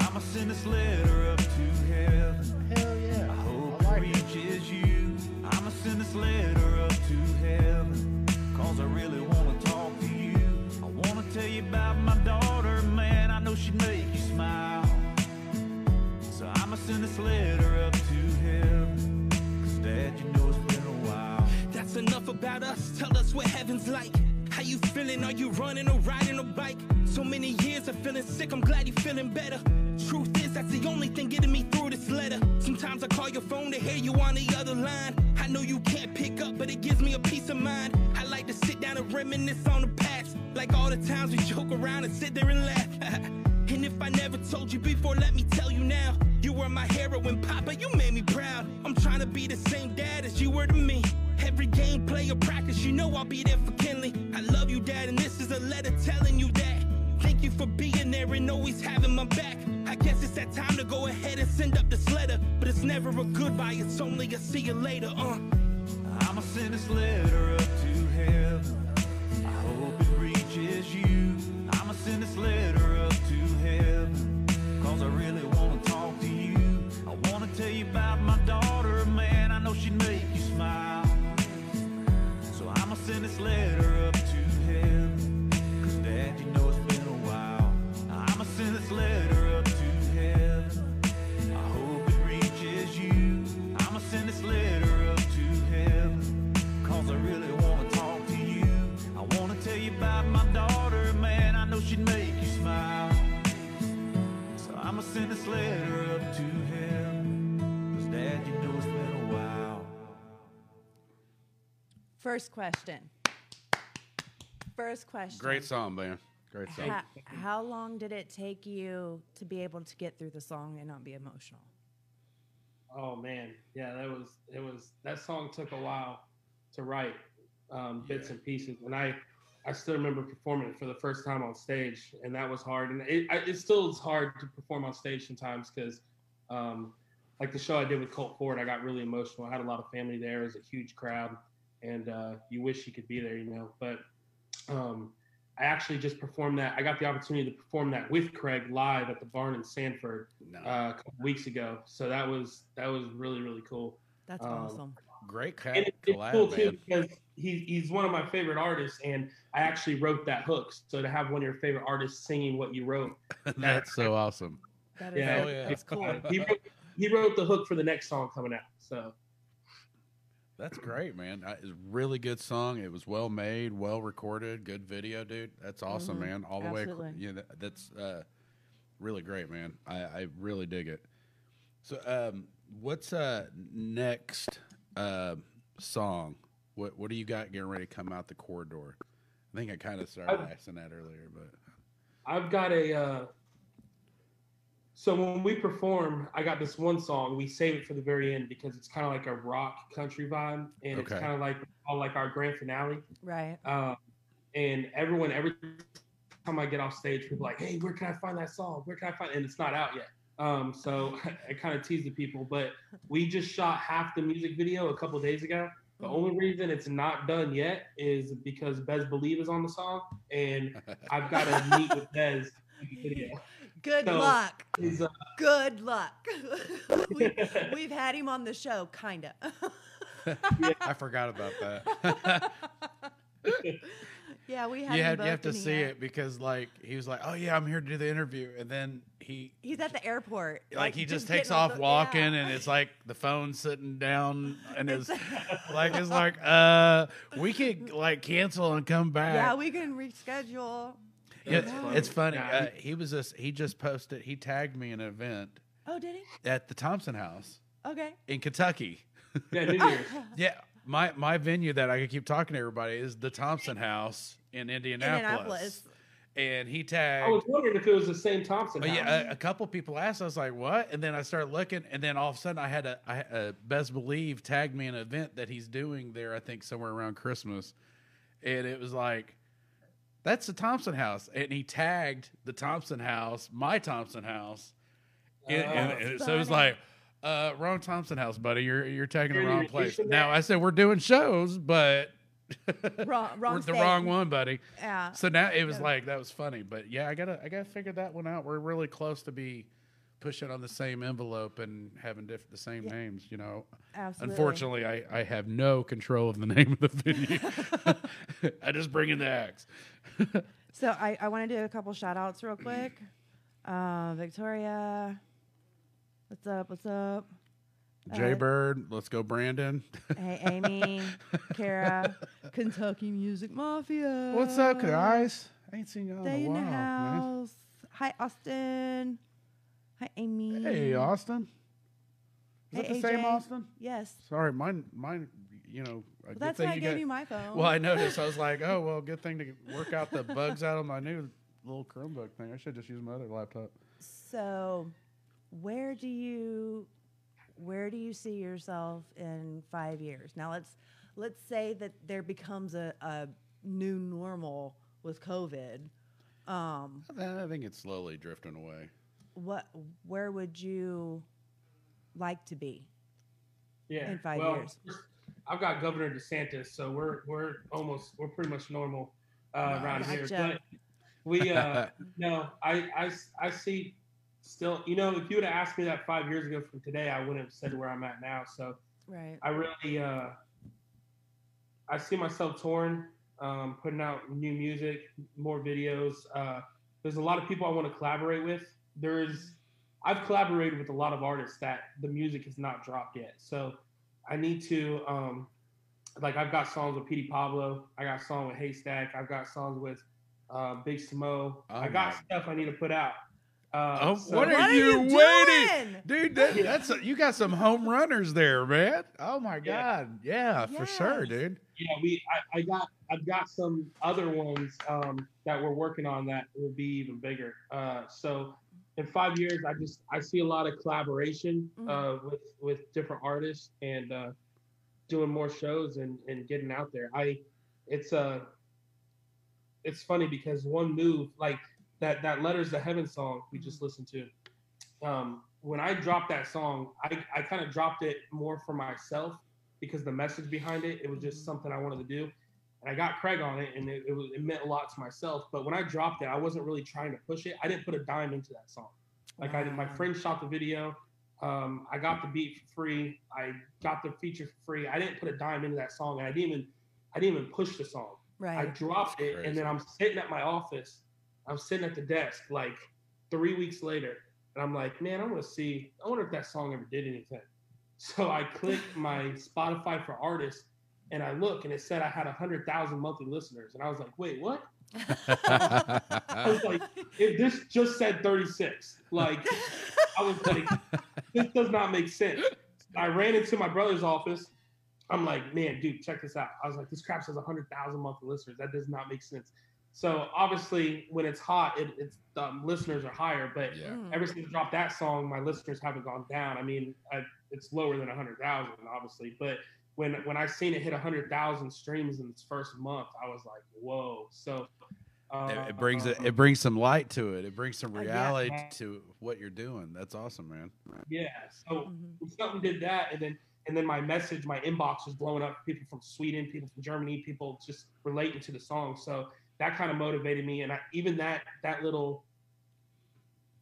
I'ma send this letter up to heaven. Hell yeah! I hope it reaches you. I'ma send this letter up to heaven. Cause I really wanna talk to you. I wanna tell you about my daughter, man. I know she'd make you smile. So I'ma send this letter up to heaven. Cause dad, you know it's been a while. That's enough about us. Tell us what heaven's like. You feeling? Are you running or riding a bike? So many years of feeling sick. I'm glad you're feeling better. Truth is, that's the only thing getting me through this letter. Sometimes I call your phone to hear you on the other line. I know you can't pick up, but it gives me a peace of mind. I like to sit down and reminisce on the past, like all the times we joke around and sit there and laugh. And if I never told you before, let me tell you now. You were my hero and Papa, you made me proud. I'm trying to be the same dad as you were to me. Every game, play, or practice, you know I'll be there for Kinley. I love you, Dad, and this is a letter telling you that. Thank you for being there and always having my back. I guess it's that time to go ahead and send up this letter. But it's never a goodbye, it's only a see you later, uh. I'ma send this letter up to heaven. I hope it reaches you. I'ma send this letter up to heaven. Cause I really wanna talk to you. I wanna tell you about letter up to. Cause dad, you know it's been a while. I'ma send this letter up to heaven. I hope it reaches you. I'ma send this letter up to heaven. Cause I really wanna talk to you. I wanna tell you about my daughter, man. I know she'd make you smile. So I'ma send this letter up to heaven. Cause dad, you know it's been a while. First question. First question. Great song, man. Great song. How, how long did it take you to be able to get through the song and not be emotional? Oh man, yeah, that was it was that song took a while to write um, bits and pieces, and I I still remember performing it for the first time on stage, and that was hard, and it I, it still is hard to perform on stage sometimes because. Um, like the show I did with Colt Ford, I got really emotional. I had a lot of family there. It was a huge crowd, and uh, you wish you could be there, you know. But um, I actually just performed that. I got the opportunity to perform that with Craig live at the barn in Sanford No. uh, a couple weeks ago. So that was that was really really cool. That's Um, awesome. Great ca- And it- it's collab, cool too man. because he's he's one of my favorite artists, and I actually wrote that hook. So to have one of your favorite artists singing what you wrote, That's so awesome. That is yeah, Oh, yeah. that's cool. he wrote, he wrote the hook for the next song coming out. So That's great, man. It's a really good song. It was well made, well recorded, good video, dude. That's awesome, Mhm. man. All the way, Absolutely. ac- yeah, that, that's uh, really great, man. I, I really dig it. So, um, what's uh next uh song? What What do you got getting ready to come out the corridor? I think I kind of started I've- asking that earlier, but I've got a. Uh, so when we perform, I got this one song. We save it for the very end because it's kind of like a rock country vibe, and it's kind of like all like our grand finale. Right. Um, and everyone, every time I get off stage, people are like, "Hey, where can I find that song? Where can I find?" it? And it's not out yet. Um, so I kind of tease the people, but we just shot half the music video a couple days ago. The only reason it's not done yet is because Bezz Believe is on the song, and I've got to meet with Bezz the video. Good So- luck. He's, uh, Good luck. we, we've had him on the show, kinda. I forgot about that. yeah, we had. you him have you have to see here. it because like he was like, "Oh yeah, I'm here to do the interview," and then he He's at the airport. like he just getting takes off the- walking yeah. and it's like the phone sitting down and it's It's- like it's like uh we could like cancel and come back yeah, we can reschedule. Yeah, That's it's funny. funny Yeah, uh, he was just he just posted he tagged me in an event Oh, did he? at the thompson house Okay. in kentucky yeah, New Year's. yeah my my venue that i could keep talking to everybody is the thompson house in indianapolis, Indianapolis. and he tagged. I tagged was wondering if it was the same Thompson. Oh house. yeah, a, a couple people asked. I was like, "What?" And then I started looking, and then all of a sudden, I had a, I, Bezz Believe tagged me an event that he's doing there. I think somewhere around Christmas, and it was like, "That's the Thompson House," and he tagged the Thompson House, my Thompson House, and, and- Oh. and so it was like, uh, "Wrong Thompson House, buddy. You're you're tagging the You're wrong place." Now. I said we're doing shows, but Wrong, wrong we're the state. wrong one, buddy. Yeah. So now it was Yeah. like that was funny, but yeah, I gotta I gotta figure that one out. We're really close to be pushing on the same envelope and having diff- the same Yeah. names. You know, Absolutely. unfortunately, I I have no control of the name of the venue. I just bring in the acts. So I, I want to do a couple shout outs real quick. Uh, Victoria, what's up? What's up? Jay Uh, Bird, let's go, Brandon. Hey, Amy, Kara, Kentucky Music Mafia. What's up, guys? I ain't seen y'all in Stay a in while, the man. house. Hi, Austin. Hi, Amy. Hey, Austin. Is Hey, that the same Austin? Yes. Sorry, mine, mine. You know, Well, that's thing why I you gave got- you my phone. Well, I noticed. I was like, oh, well, good thing to work out the bugs out of my new little Chromebook thing. I should just use my other laptop. So, where do you where do you see yourself in five years? Now let's let's say that there becomes a, a new normal with COVID. Um, I think it's slowly drifting away. What where would you like to be? yeah. in five well, years. I've got Governor DeSantis, so we're we're almost we're pretty much normal uh, around here. But we uh, no, I, I I see still. You know, if you would have asked me that five years ago from today, I wouldn't have said where I'm at now. So Right. I really uh, I see myself touring, um, putting out new music, more videos. Uh, there's a lot of people I want to collaborate with. There's I've collaborated with a lot of artists that the music has not dropped yet. So I need to um, like I've got songs with Petey Pablo. I got a song with Haystack. I've got songs with uh, Big Samo. Oh I got my- stuff I need to put out. Uh, Oh, so- what are, What are you, you waiting, doing? dude? That, that's a, you got some home runners there, man. Oh my Yeah. god, yeah, for sure, dude. yeah, we I, I got I've got some other ones um, that we're working on that will be even bigger. Uh, so in five years, I just I see a lot of collaboration uh, with with different artists and uh, doing more shows and and getting out there. I it's uh it's funny because one move like that that letters to heaven song we just listened to um when i dropped that song i i kind of dropped it more for myself because the message behind it it was just something i wanted to do and i got craig on it and it, it, was, it meant a lot to myself but when i dropped it i wasn't really trying to push it i didn't put a dime into that song like i did my Wow. friend shot the video um, i got the beat for free i got the feature for free i didn't put a dime into that song and i didn't even i didn't even push the song Right. I dropped it, and then I'm sitting at my office. I'm sitting at the desk like three weeks later, and I'm like, man, I want to see. I wonder if that song ever did anything. So I click my Spotify for artists, and I look, and it said I had hundred thousand monthly listeners, and I was like, wait, what? I was like, it, this just said 36. Like, I was like, this does not make sense. I ran into my brother's office. I'm like, man, dude, check this out. I was like, this crap says 100,000 monthly listeners. That does not make sense. So obviously, when it's hot, it, it's um, listeners are higher. But yeah, Mm. ever since I dropped that song, my listeners haven't gone down. I mean, I, it's lower than 100,000, obviously. But when when I seen it hit 100,000 streams in its first month, I was like, whoa. So uh, it, it brings it, um, it brings some light to it. It brings some Uh, yeah. reality to what you're doing. That's awesome, man. Yeah. So Mhm. something did that, and then and then my message, my inbox was blowing up. People from Sweden, people from Germany, people just relating to the song. So that kind of motivated me, and I, even that that little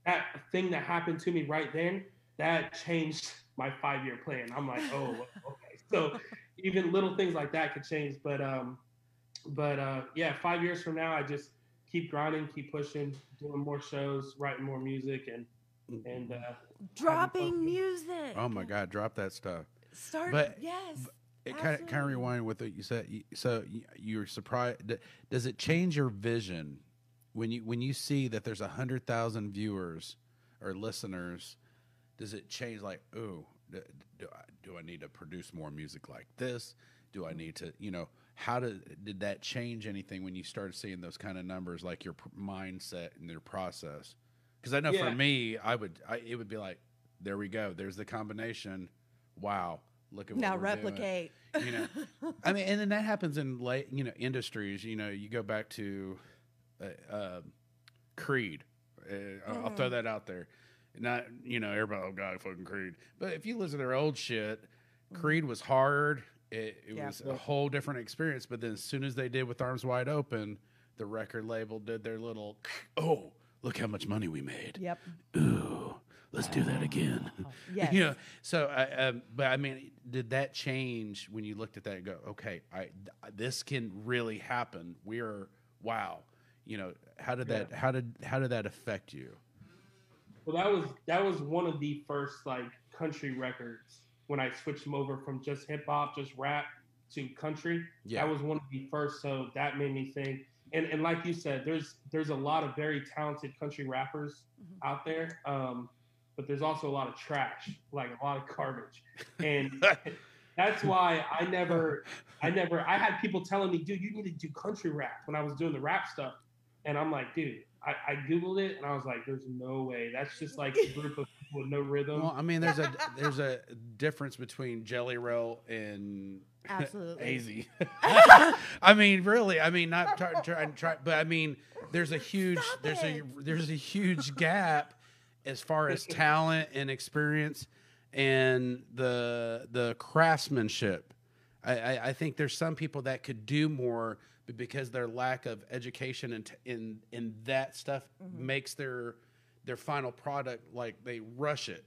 that thing that happened to me right then that changed my five year plan. I'm like, oh, okay. So even little things like that could change, but um, but uh, yeah, five years from now, I just keep grinding, keep pushing, doing more shows, writing more music, and and uh, Dropping music. Oh my god, drop that stuff. Start. But- yes. It kind of kind of Absolutely. rewind with what you said. So you- you're surprised. Does it change your vision when you when you see that there's a hundred thousand viewers or listeners? Does it change like, oh, do, do I do I need to produce more music like this? Do I need to, you know, how did did that change anything when you started seeing those kind of numbers, like your pr- mindset and your process? Because I know Yeah. for me, I would, I, it would be like, there we go. There's the combination. Wow, look at what now we're doing replicate. you know i mean and then that happens in late you know industries you know you go back to uh, uh, creed uh, I'll- i'll throw that out there not you know everybody oh god fucking creed but if you listen to their old shit creed was hard it, it Yeah. was a whole different experience but then as soon as they did with arms wide open the record label did their little oh look how much money we made Yep. ooh let's do that again Yes. you know, so I, um, but I mean, did that change when you looked at that and go, okay, I this can really happen. We are wow. You know, how did that how did how did that affect you? Well, that was that was one of the first like country records when I switched them over from just hip hop, just rap to country. Yeah. That was one of the first, so that made me think. And and like you said, there's there's a lot of very talented country rappers Mhm. out there, um, but there's also a lot of trash, like a lot of garbage, and that's why I never, I never, I had people telling me, dude, you need to do country rap when I was doing the rap stuff, and I'm like, dude, I, I googled it and I was like, there's no way. That's just like a group of people with no rhythm. Well, I mean, there's a there's a difference between Jelly Roll and Absolutely. AZ. I mean, really. I mean, not try, try, try, but I mean, there's a huge Stop there's a there's a huge gap as far as talent and experience and the the craftsmanship. I, I, I think there's some people that could do more, but because their lack of education and t- in in that stuff makes their their final product like they rush it.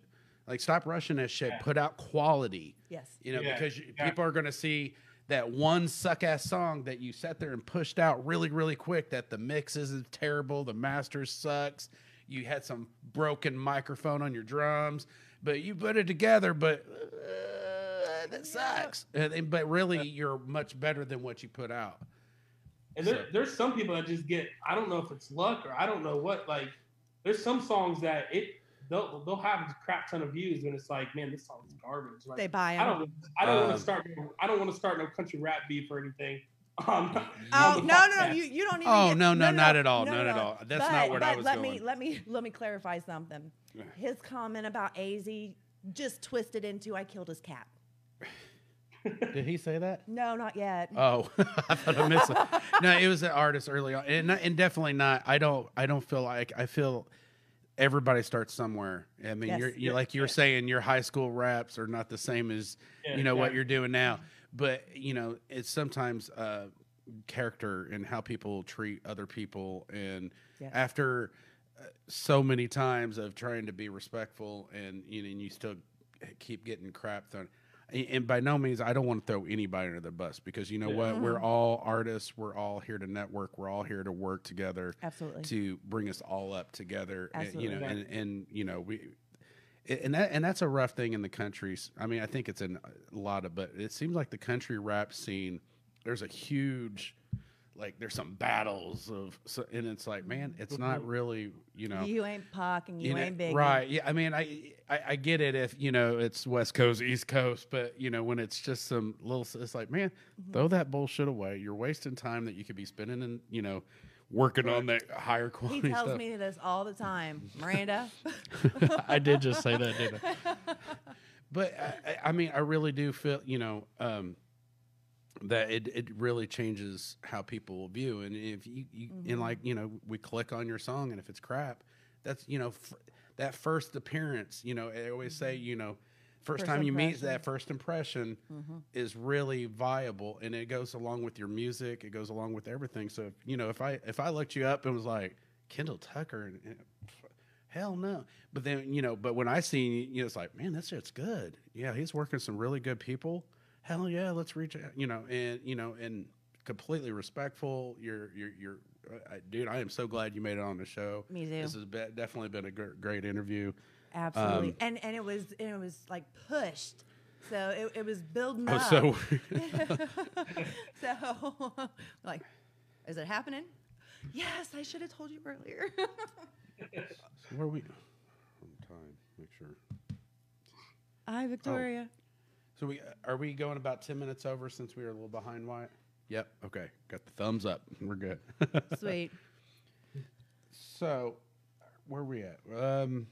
Like stop rushing that shit. Put out quality. Yes. You know, Yeah, because you, yeah. people are going to see that one suck ass song that you sat there and pushed out really, really quick. That the mix is terrible, the master sucks. You had some broken microphone on your drums, but you put it together. But uh, that sucks. And- and- but really, you're much better than what you put out. And there, So- there's some people that just get, I don't know if it's luck or I don't know what, like, there's some songs that it they'll they'll have a crap ton of views, and it's like, man, this song's garbage. Like, They buy I 'em. don't I don't want Um, to start I don't want to start no country rap beef or anything. Um, Oh no, no, no! You, you don't even. Oh, get- no, no, not at all, not at all. That's But- not what I but was let me let me let me clarify something. His comment about Az just twisted into "I killed his cat." Did he say that? No, not yet. Oh, I thought I missed it. No, it was an artist early on, and, not- and definitely not. I don't. I don't feel like I feel. Everybody starts somewhere. I mean, Yes. you're, you like you were saying, your high school raps are not the same as Yeah, you know what yeah. you're doing now. But you know, it's sometimes uh, character and how people treat other people, and Yes. after uh, so many times of trying to be respectful, and you know, and you still keep getting crap thrown. And and by no means, I don't want to throw anybody under the bus because you know what? We're mm-hmm. all artists. We're all here to network. We're all here to work together Absolutely. to bring us all up together. And, you know, Absolutely. and, and you know we. And that and that's a rough thing in the countries. I mean, I think it's in a lot of, but it seems like the country rap scene. There's a huge, like, there's some battles of, so, and it's like, man, it's not really, you know, You ain't Pac and you, you know, ain't Big. right? Yeah, I mean, I, I I get it if you know it's West Coast, East Coast, but you know when it's just some little, it's like, man, Mm-hmm. throw that bullshit away. You're wasting time that you could be spending and you know working on that higher quality. He tells stuff. me this all the time, Miranda. I did just say that, didn't I? But I, I- I mean, I really do feel, you know, um, that it, it really changes how people will view. And if you, you Mm-hmm. and like, you know, we click on your song and if it's crap, that's, you know, f- that first appearance, you know, I always say, you know, first, First time you meet that first impression is really viable and it goes along with your music. It goes along with everything. So, if, you know, if I, if I looked you up and was like Kendall Tucker and, and Hell no. But then, you know, but when I see you know, it's like, man, this shit's good. Yeah, he's working some really good people. Hell yeah, let's reach out, you know, and you know, and completely respectful. You're, you're, you're, uh, dude. I am so glad you made it on the show. Me too. This has been, definitely been a gr- great interview. Absolutely. Um, and and it was and it was like pushed. So it, it was building Oh, up. so so like, is it happening? Yes, I should have told you earlier. where are we? On time, make sure. Hi, Victoria. So we are we going about ten minutes over since we were a little behind Wyatt? Yep. Okay. Got the thumbs up. We're good. Sweet. So, where are we at? Um,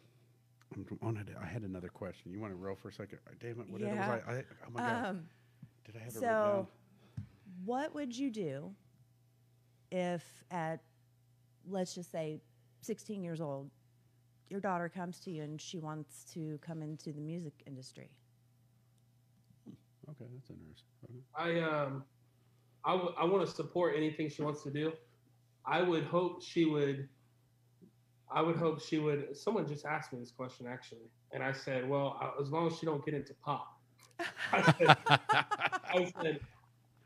I'm wanted. I had another question. You want to roll for a second? Damn it! What did Yeah. was I, I? Oh my god! Um, did I have it written so, down? what would you do if at, let's just say, 16 years old, your daughter comes to you and she wants to come into the music industry? Okay, that's interesting. Okay. I um, I would I want to support anything she wants to do. I would hope she would. I would hope she would. Someone just asked me this question actually, and I said, "Well, I- as long as she don't get into pop." I said, I said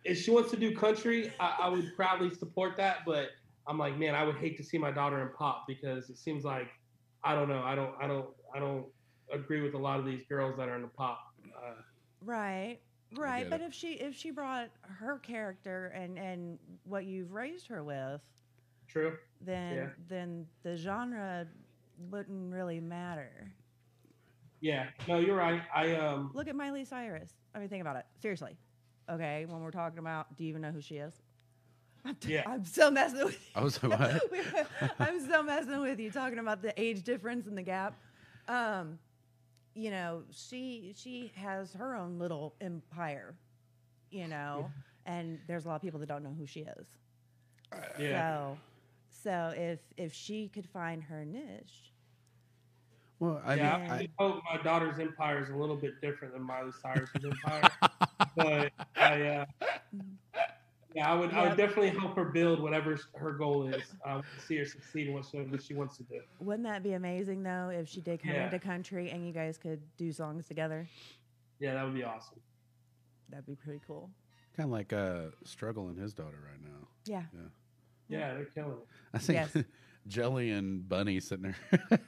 if she wants to do country, I, I would proudly support that. But I'm like, man, I would hate to see my daughter in pop because it seems like I don't know. I don't. I don't. I don't agree with a lot of these girls that are in the pop. Uh, Right. Right. But it. if she if she brought her character and and what you've raised her with, true. then Yeah. then the genre wouldn't really matter. Yeah. No, you're right. I um. Look at Miley Cyrus. I mean, think about it. Seriously. Okay, when we're talking about, do you even know who she is? I'm, Yeah. I'm so messing with you. I was like, what? I'm so messing with you talking about the age difference and the gap. Um, you know, she she has her own little empire, you know, and there's a lot of people that don't know who she is. Yeah. So, so if if she could find her niche, Well, I yeah, mean, I, I, hope my daughter's empire is a little bit different than Miley Cyrus's empire. but I, uh, yeah, I would, I would definitely help her build whatever her goal is. I Um, see her succeed in what she, she wants to do. wouldn't that be amazing though if she did come Yeah. into country and you guys could do songs together? Yeah, that would be awesome. That'd be pretty cool. kind of like uh, struggling his daughter right now. Yeah. Yeah, they're killing it. I think Yes. Jelly and Bunnie sitting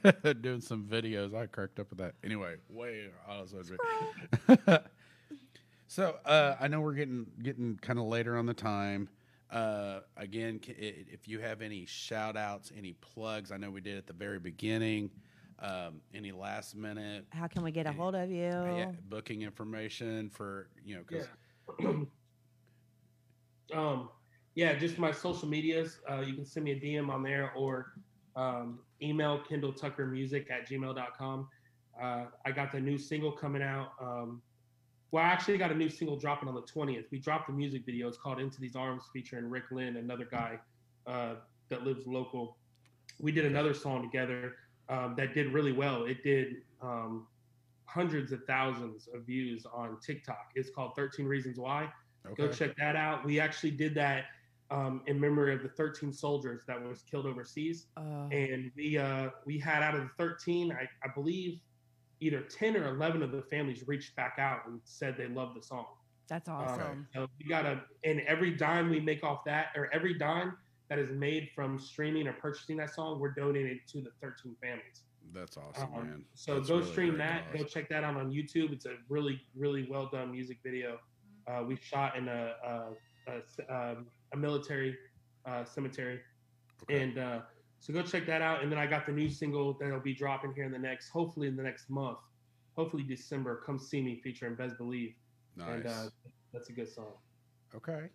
there doing some videos. I cracked up with that. Anyway, way out of subject. So uh, I know we're getting getting kind of later on the time. Uh, again, if you have any shout outs, any plugs, I know we did at the very beginning. Um, any last minute How can we get a hold of you? yeah, booking information for you know because um, yeah, just my social medias. Uh, you can send me a DM on there or um, email Kendall Tucker Music at gmail.com. Uh, I got the new single coming out. Um, well, I actually got a new single dropping on the 20th. We dropped the music video. It's called Into These Arms featuring Rick Lynn, another guy uh, that lives local. We did another song together um, that did really well. It did um, hundreds of thousands of views on TikTok. It's called 13 Reasons Why. Go check that out. We actually did that um, in memory of the 13 soldiers that was killed overseas, Oh, and we uh, we had out of the 13, I, I believe, either 10 or 11 of the families reached back out and said they loved the song. that's Um, awesome. so we gotta, and every dime we make off that, or every dime that is made from streaming or purchasing that song, we're donating to the 13 families. That's awesome, Um, man. So That's go really stream great that. Go check that out on YouTube. It's a really, really well done music video. Uh, we shot in a a, a, c- um, a military uh, cemetery, Okay. and uh, so go check that out. And then I got the new single that'll be dropping here in the next, hopefully in the next month, hopefully December. Come see me featuring Bezz Believe, nice. and uh, that's a good song. Okay.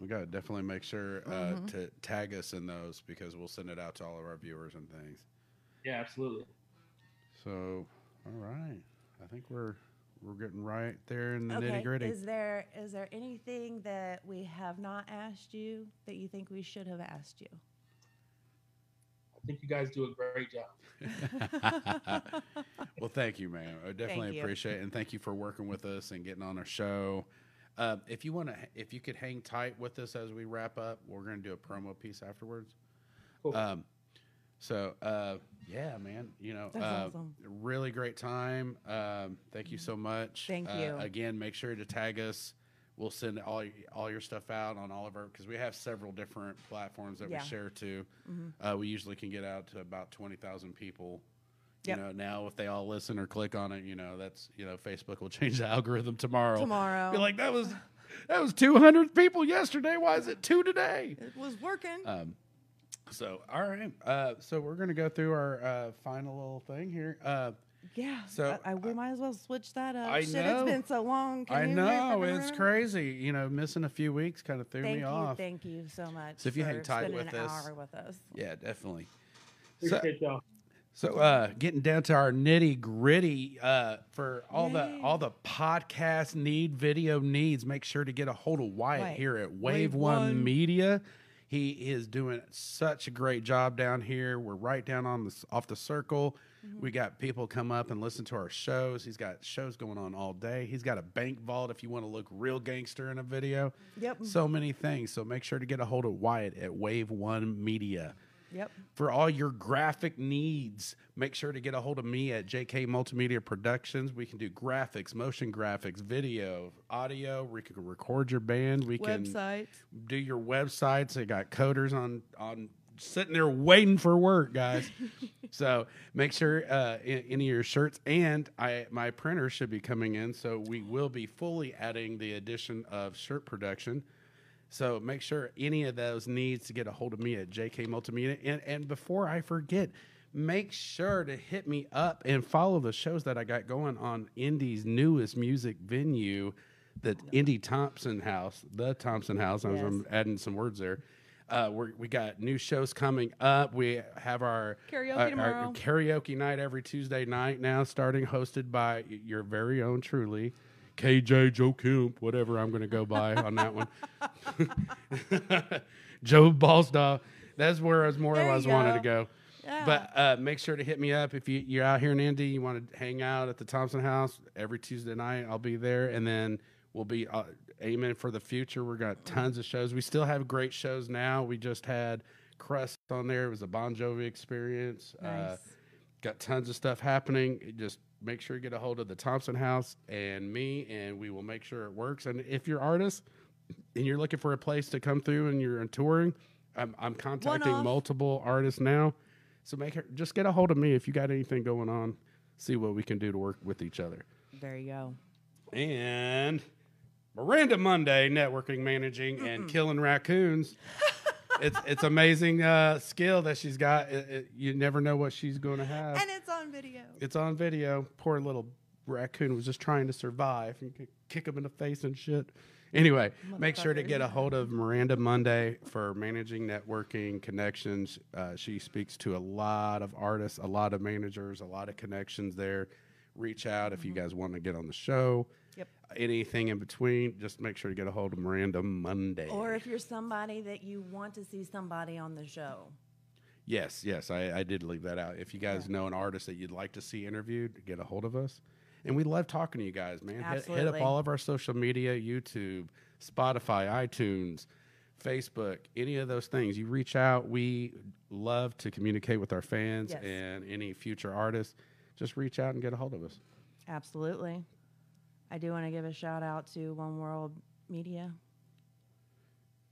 We got to definitely make sure uh, Mhm. to tag us in those because we'll send it out to all of our viewers and things. Yeah, absolutely. So, all right. I think we're we're getting right there in the Okay. nitty gritty. Is there is there anything that we have not asked you that you think we should have asked you? I think you guys do a great job. well, thank you, man. I definitely you. appreciate it, and thank you for working with us and getting on our show. Uh, if you want to, if you could hang tight with us as we wrap up, we're going to do a promo piece afterwards. Cool. Um, so uh, yeah, man, you know, That's uh, awesome. really great time. Um, thank you so much. Thank Uh, you. again. Make sure to tag us. We'll send all all your stuff out on all of our because we have several different platforms that Yeah. we share to. Mhm. Uh, we usually can get out to about twenty thousand people. Yep. You know, now if they all listen or click on it, you know, that's you know, Facebook will change the algorithm tomorrow. Tomorrow. Be like that was that was two hundred people yesterday. Why is it two today? it was working. Um, so all right, uh, so we're gonna go through our uh, final little thing here. Yeah. so, I, I, we might as well switch that up. I Shit, know. it's been so long. Can I you know re- it's remember? crazy. You know, missing a few weeks kind of threw Thank me you, off. thank you so much. So if you hang for tight with an us- hour with us. yeah, definitely. So, y'all. so uh, getting down to our nitty gritty uh, for all the all the podcast need video needs. Make sure to get a hold of Wyatt Wyatt. here at Wave Wave, One, One. Media. He is doing such a great job down here. We're right down on the off the circle. Mm-hmm. We got people come up and listen to our shows. He's got shows going on all day. He's got a bank vault if you want to look real gangster in a video. Yep. So many things. So make sure to get a hold of Wyatt at Wave One Media. Yep. For all your graphic needs, make sure to get a hold of me at JK Multimedia Productions. We can do graphics, motion graphics, video, audio. We can record your band. We can do your websites. I got coders on on sitting there waiting for work, guys. so make sure uh, any of your shirts and I my printer should be coming in. So we will be fully adding the addition of shirt production. So make sure any of those needs to get a hold of me at JK Multimedia. And and before I forget, make sure to hit me up and follow the shows that I got going on Indy's newest music venue, the Indy Thompson House, the Thompson House. I was. I'm adding some words there. Uh, we're, we got new shows coming up. We have our Karaoke our- our karaoke night every Tuesday night now, starting hosted by your very own truly, KJ Joe Kemp, whatever I'm going to go by on that one. Joe Ballsdaw. That's where I was more or less wanted to go. go. Yeah. But uh, make sure to hit me up if you, you're out here in Indy. You want to hang out at the Thompson House every Tuesday night. I'll be there, and then we'll be uh, aiming for the future. We've got tons of shows. We still have great shows now. We just had Crust on there. It was a Bon Jovi experience. Uh, got tons of stuff happening. Just make sure you get a hold of the Thompson House and me, and we will make sure it works. And if you're artists and you're looking for a place to come through and you're touring, I'm, I'm contacting multiple artists now. So make her just get a hold of me if you got anything going on. See what we can do to work with each other. There you go. And Miranda Monday, networking, managing, and killing raccoons. it's it's amazing uh, skill that she's got. It, it, you never know what she's going to have. And it's on video. it's on video. Poor little raccoon was just trying to survive and kick- kick him in the face and shit. Anyway, make sure to get a hold of Miranda Monday for managing networking connections. Uh, she speaks to a lot of artists, a lot of managers, a lot of connections there. Reach out if you guys want to get on the show. Anything in between, just make sure to get a hold of Miranda Monday. Or if you're somebody that you want to see somebody on the show. Yes, yes, I, I did leave that out. If you guys know an artist that you'd like to see interviewed, get a hold of us. And we love talking to you guys, man. Hit, hit up all of our social media YouTube, Spotify, iTunes, Facebook, any of those things. You reach out. We love to communicate with our fans Yes. and any future artists. Just reach out and get a hold of us. Absolutely. I do want to give a shout out to One World Media.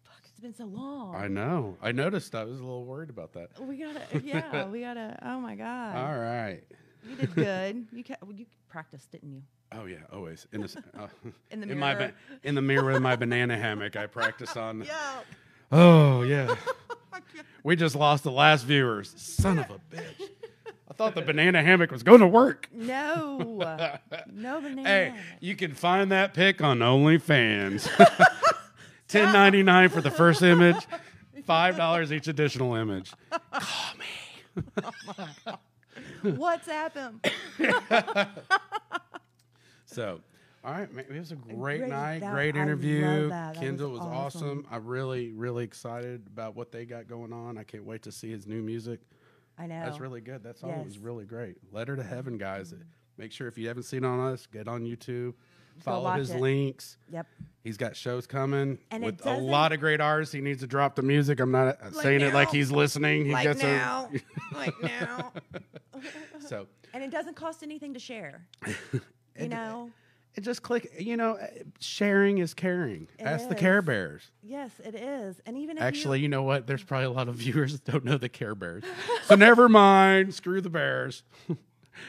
Fuck, it's been so long. I know. I noticed. I was a little worried about that. we gotta, yeah, we gotta. Oh my god, All right. you did good. You ca- you practiced, didn't you? Oh yeah, always in the uh, In the in my mirror. ba- in the mirror with my banana hammock. I practice on. Yeah. Oh yeah. we just lost the last viewers. Son of a bitch. I thought the banana hammock was going to work. No, no banana. Hey, you can find that pic on OnlyFans. Ten ninety nine for the first image, five dollars each additional image. Call me. WhatsApp him. So, all right, man, it was a great, Great- night, that- great interview. that. That Kendall was was awesome. awesome. I'm really, really excited about what they got going on. I can't wait to see his new music. I know. That's really good. That song was really great. Letter to Heaven, guys. Make sure if you haven't seen it on us, get on YouTube, follow his it. links. Yep. He's got shows coming And with a lot of great artists. He needs to drop the music. I'm not uh, saying it like he's listening. He gets Like gets now. like now. so. And it doesn't cost anything to share. you know. It just click. You know, uh, sharing is caring. It Ask the Care. Bears. Yes, it is. And even if Actually, you, you know what? There's probably a lot of viewers that don't know the Care Bears. So never mind. Screw the Bears.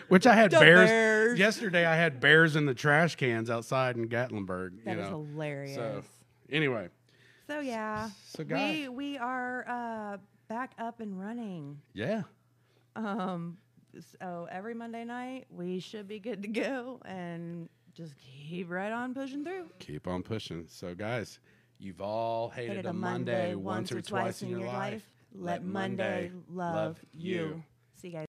Which I had bears. Bears. yesterday. I had bears in the trash cans outside in Gatlinburg. that you is know. hilarious. So So, yeah, So, guys- we we are uh, back up and running. yeah. Um, so every Monday night we should be good to go, and just keep right on pushing through. Keep on pushing. So guys, you've all hated, a Monday, once or twice in your life. Let Monday love you. See you guys.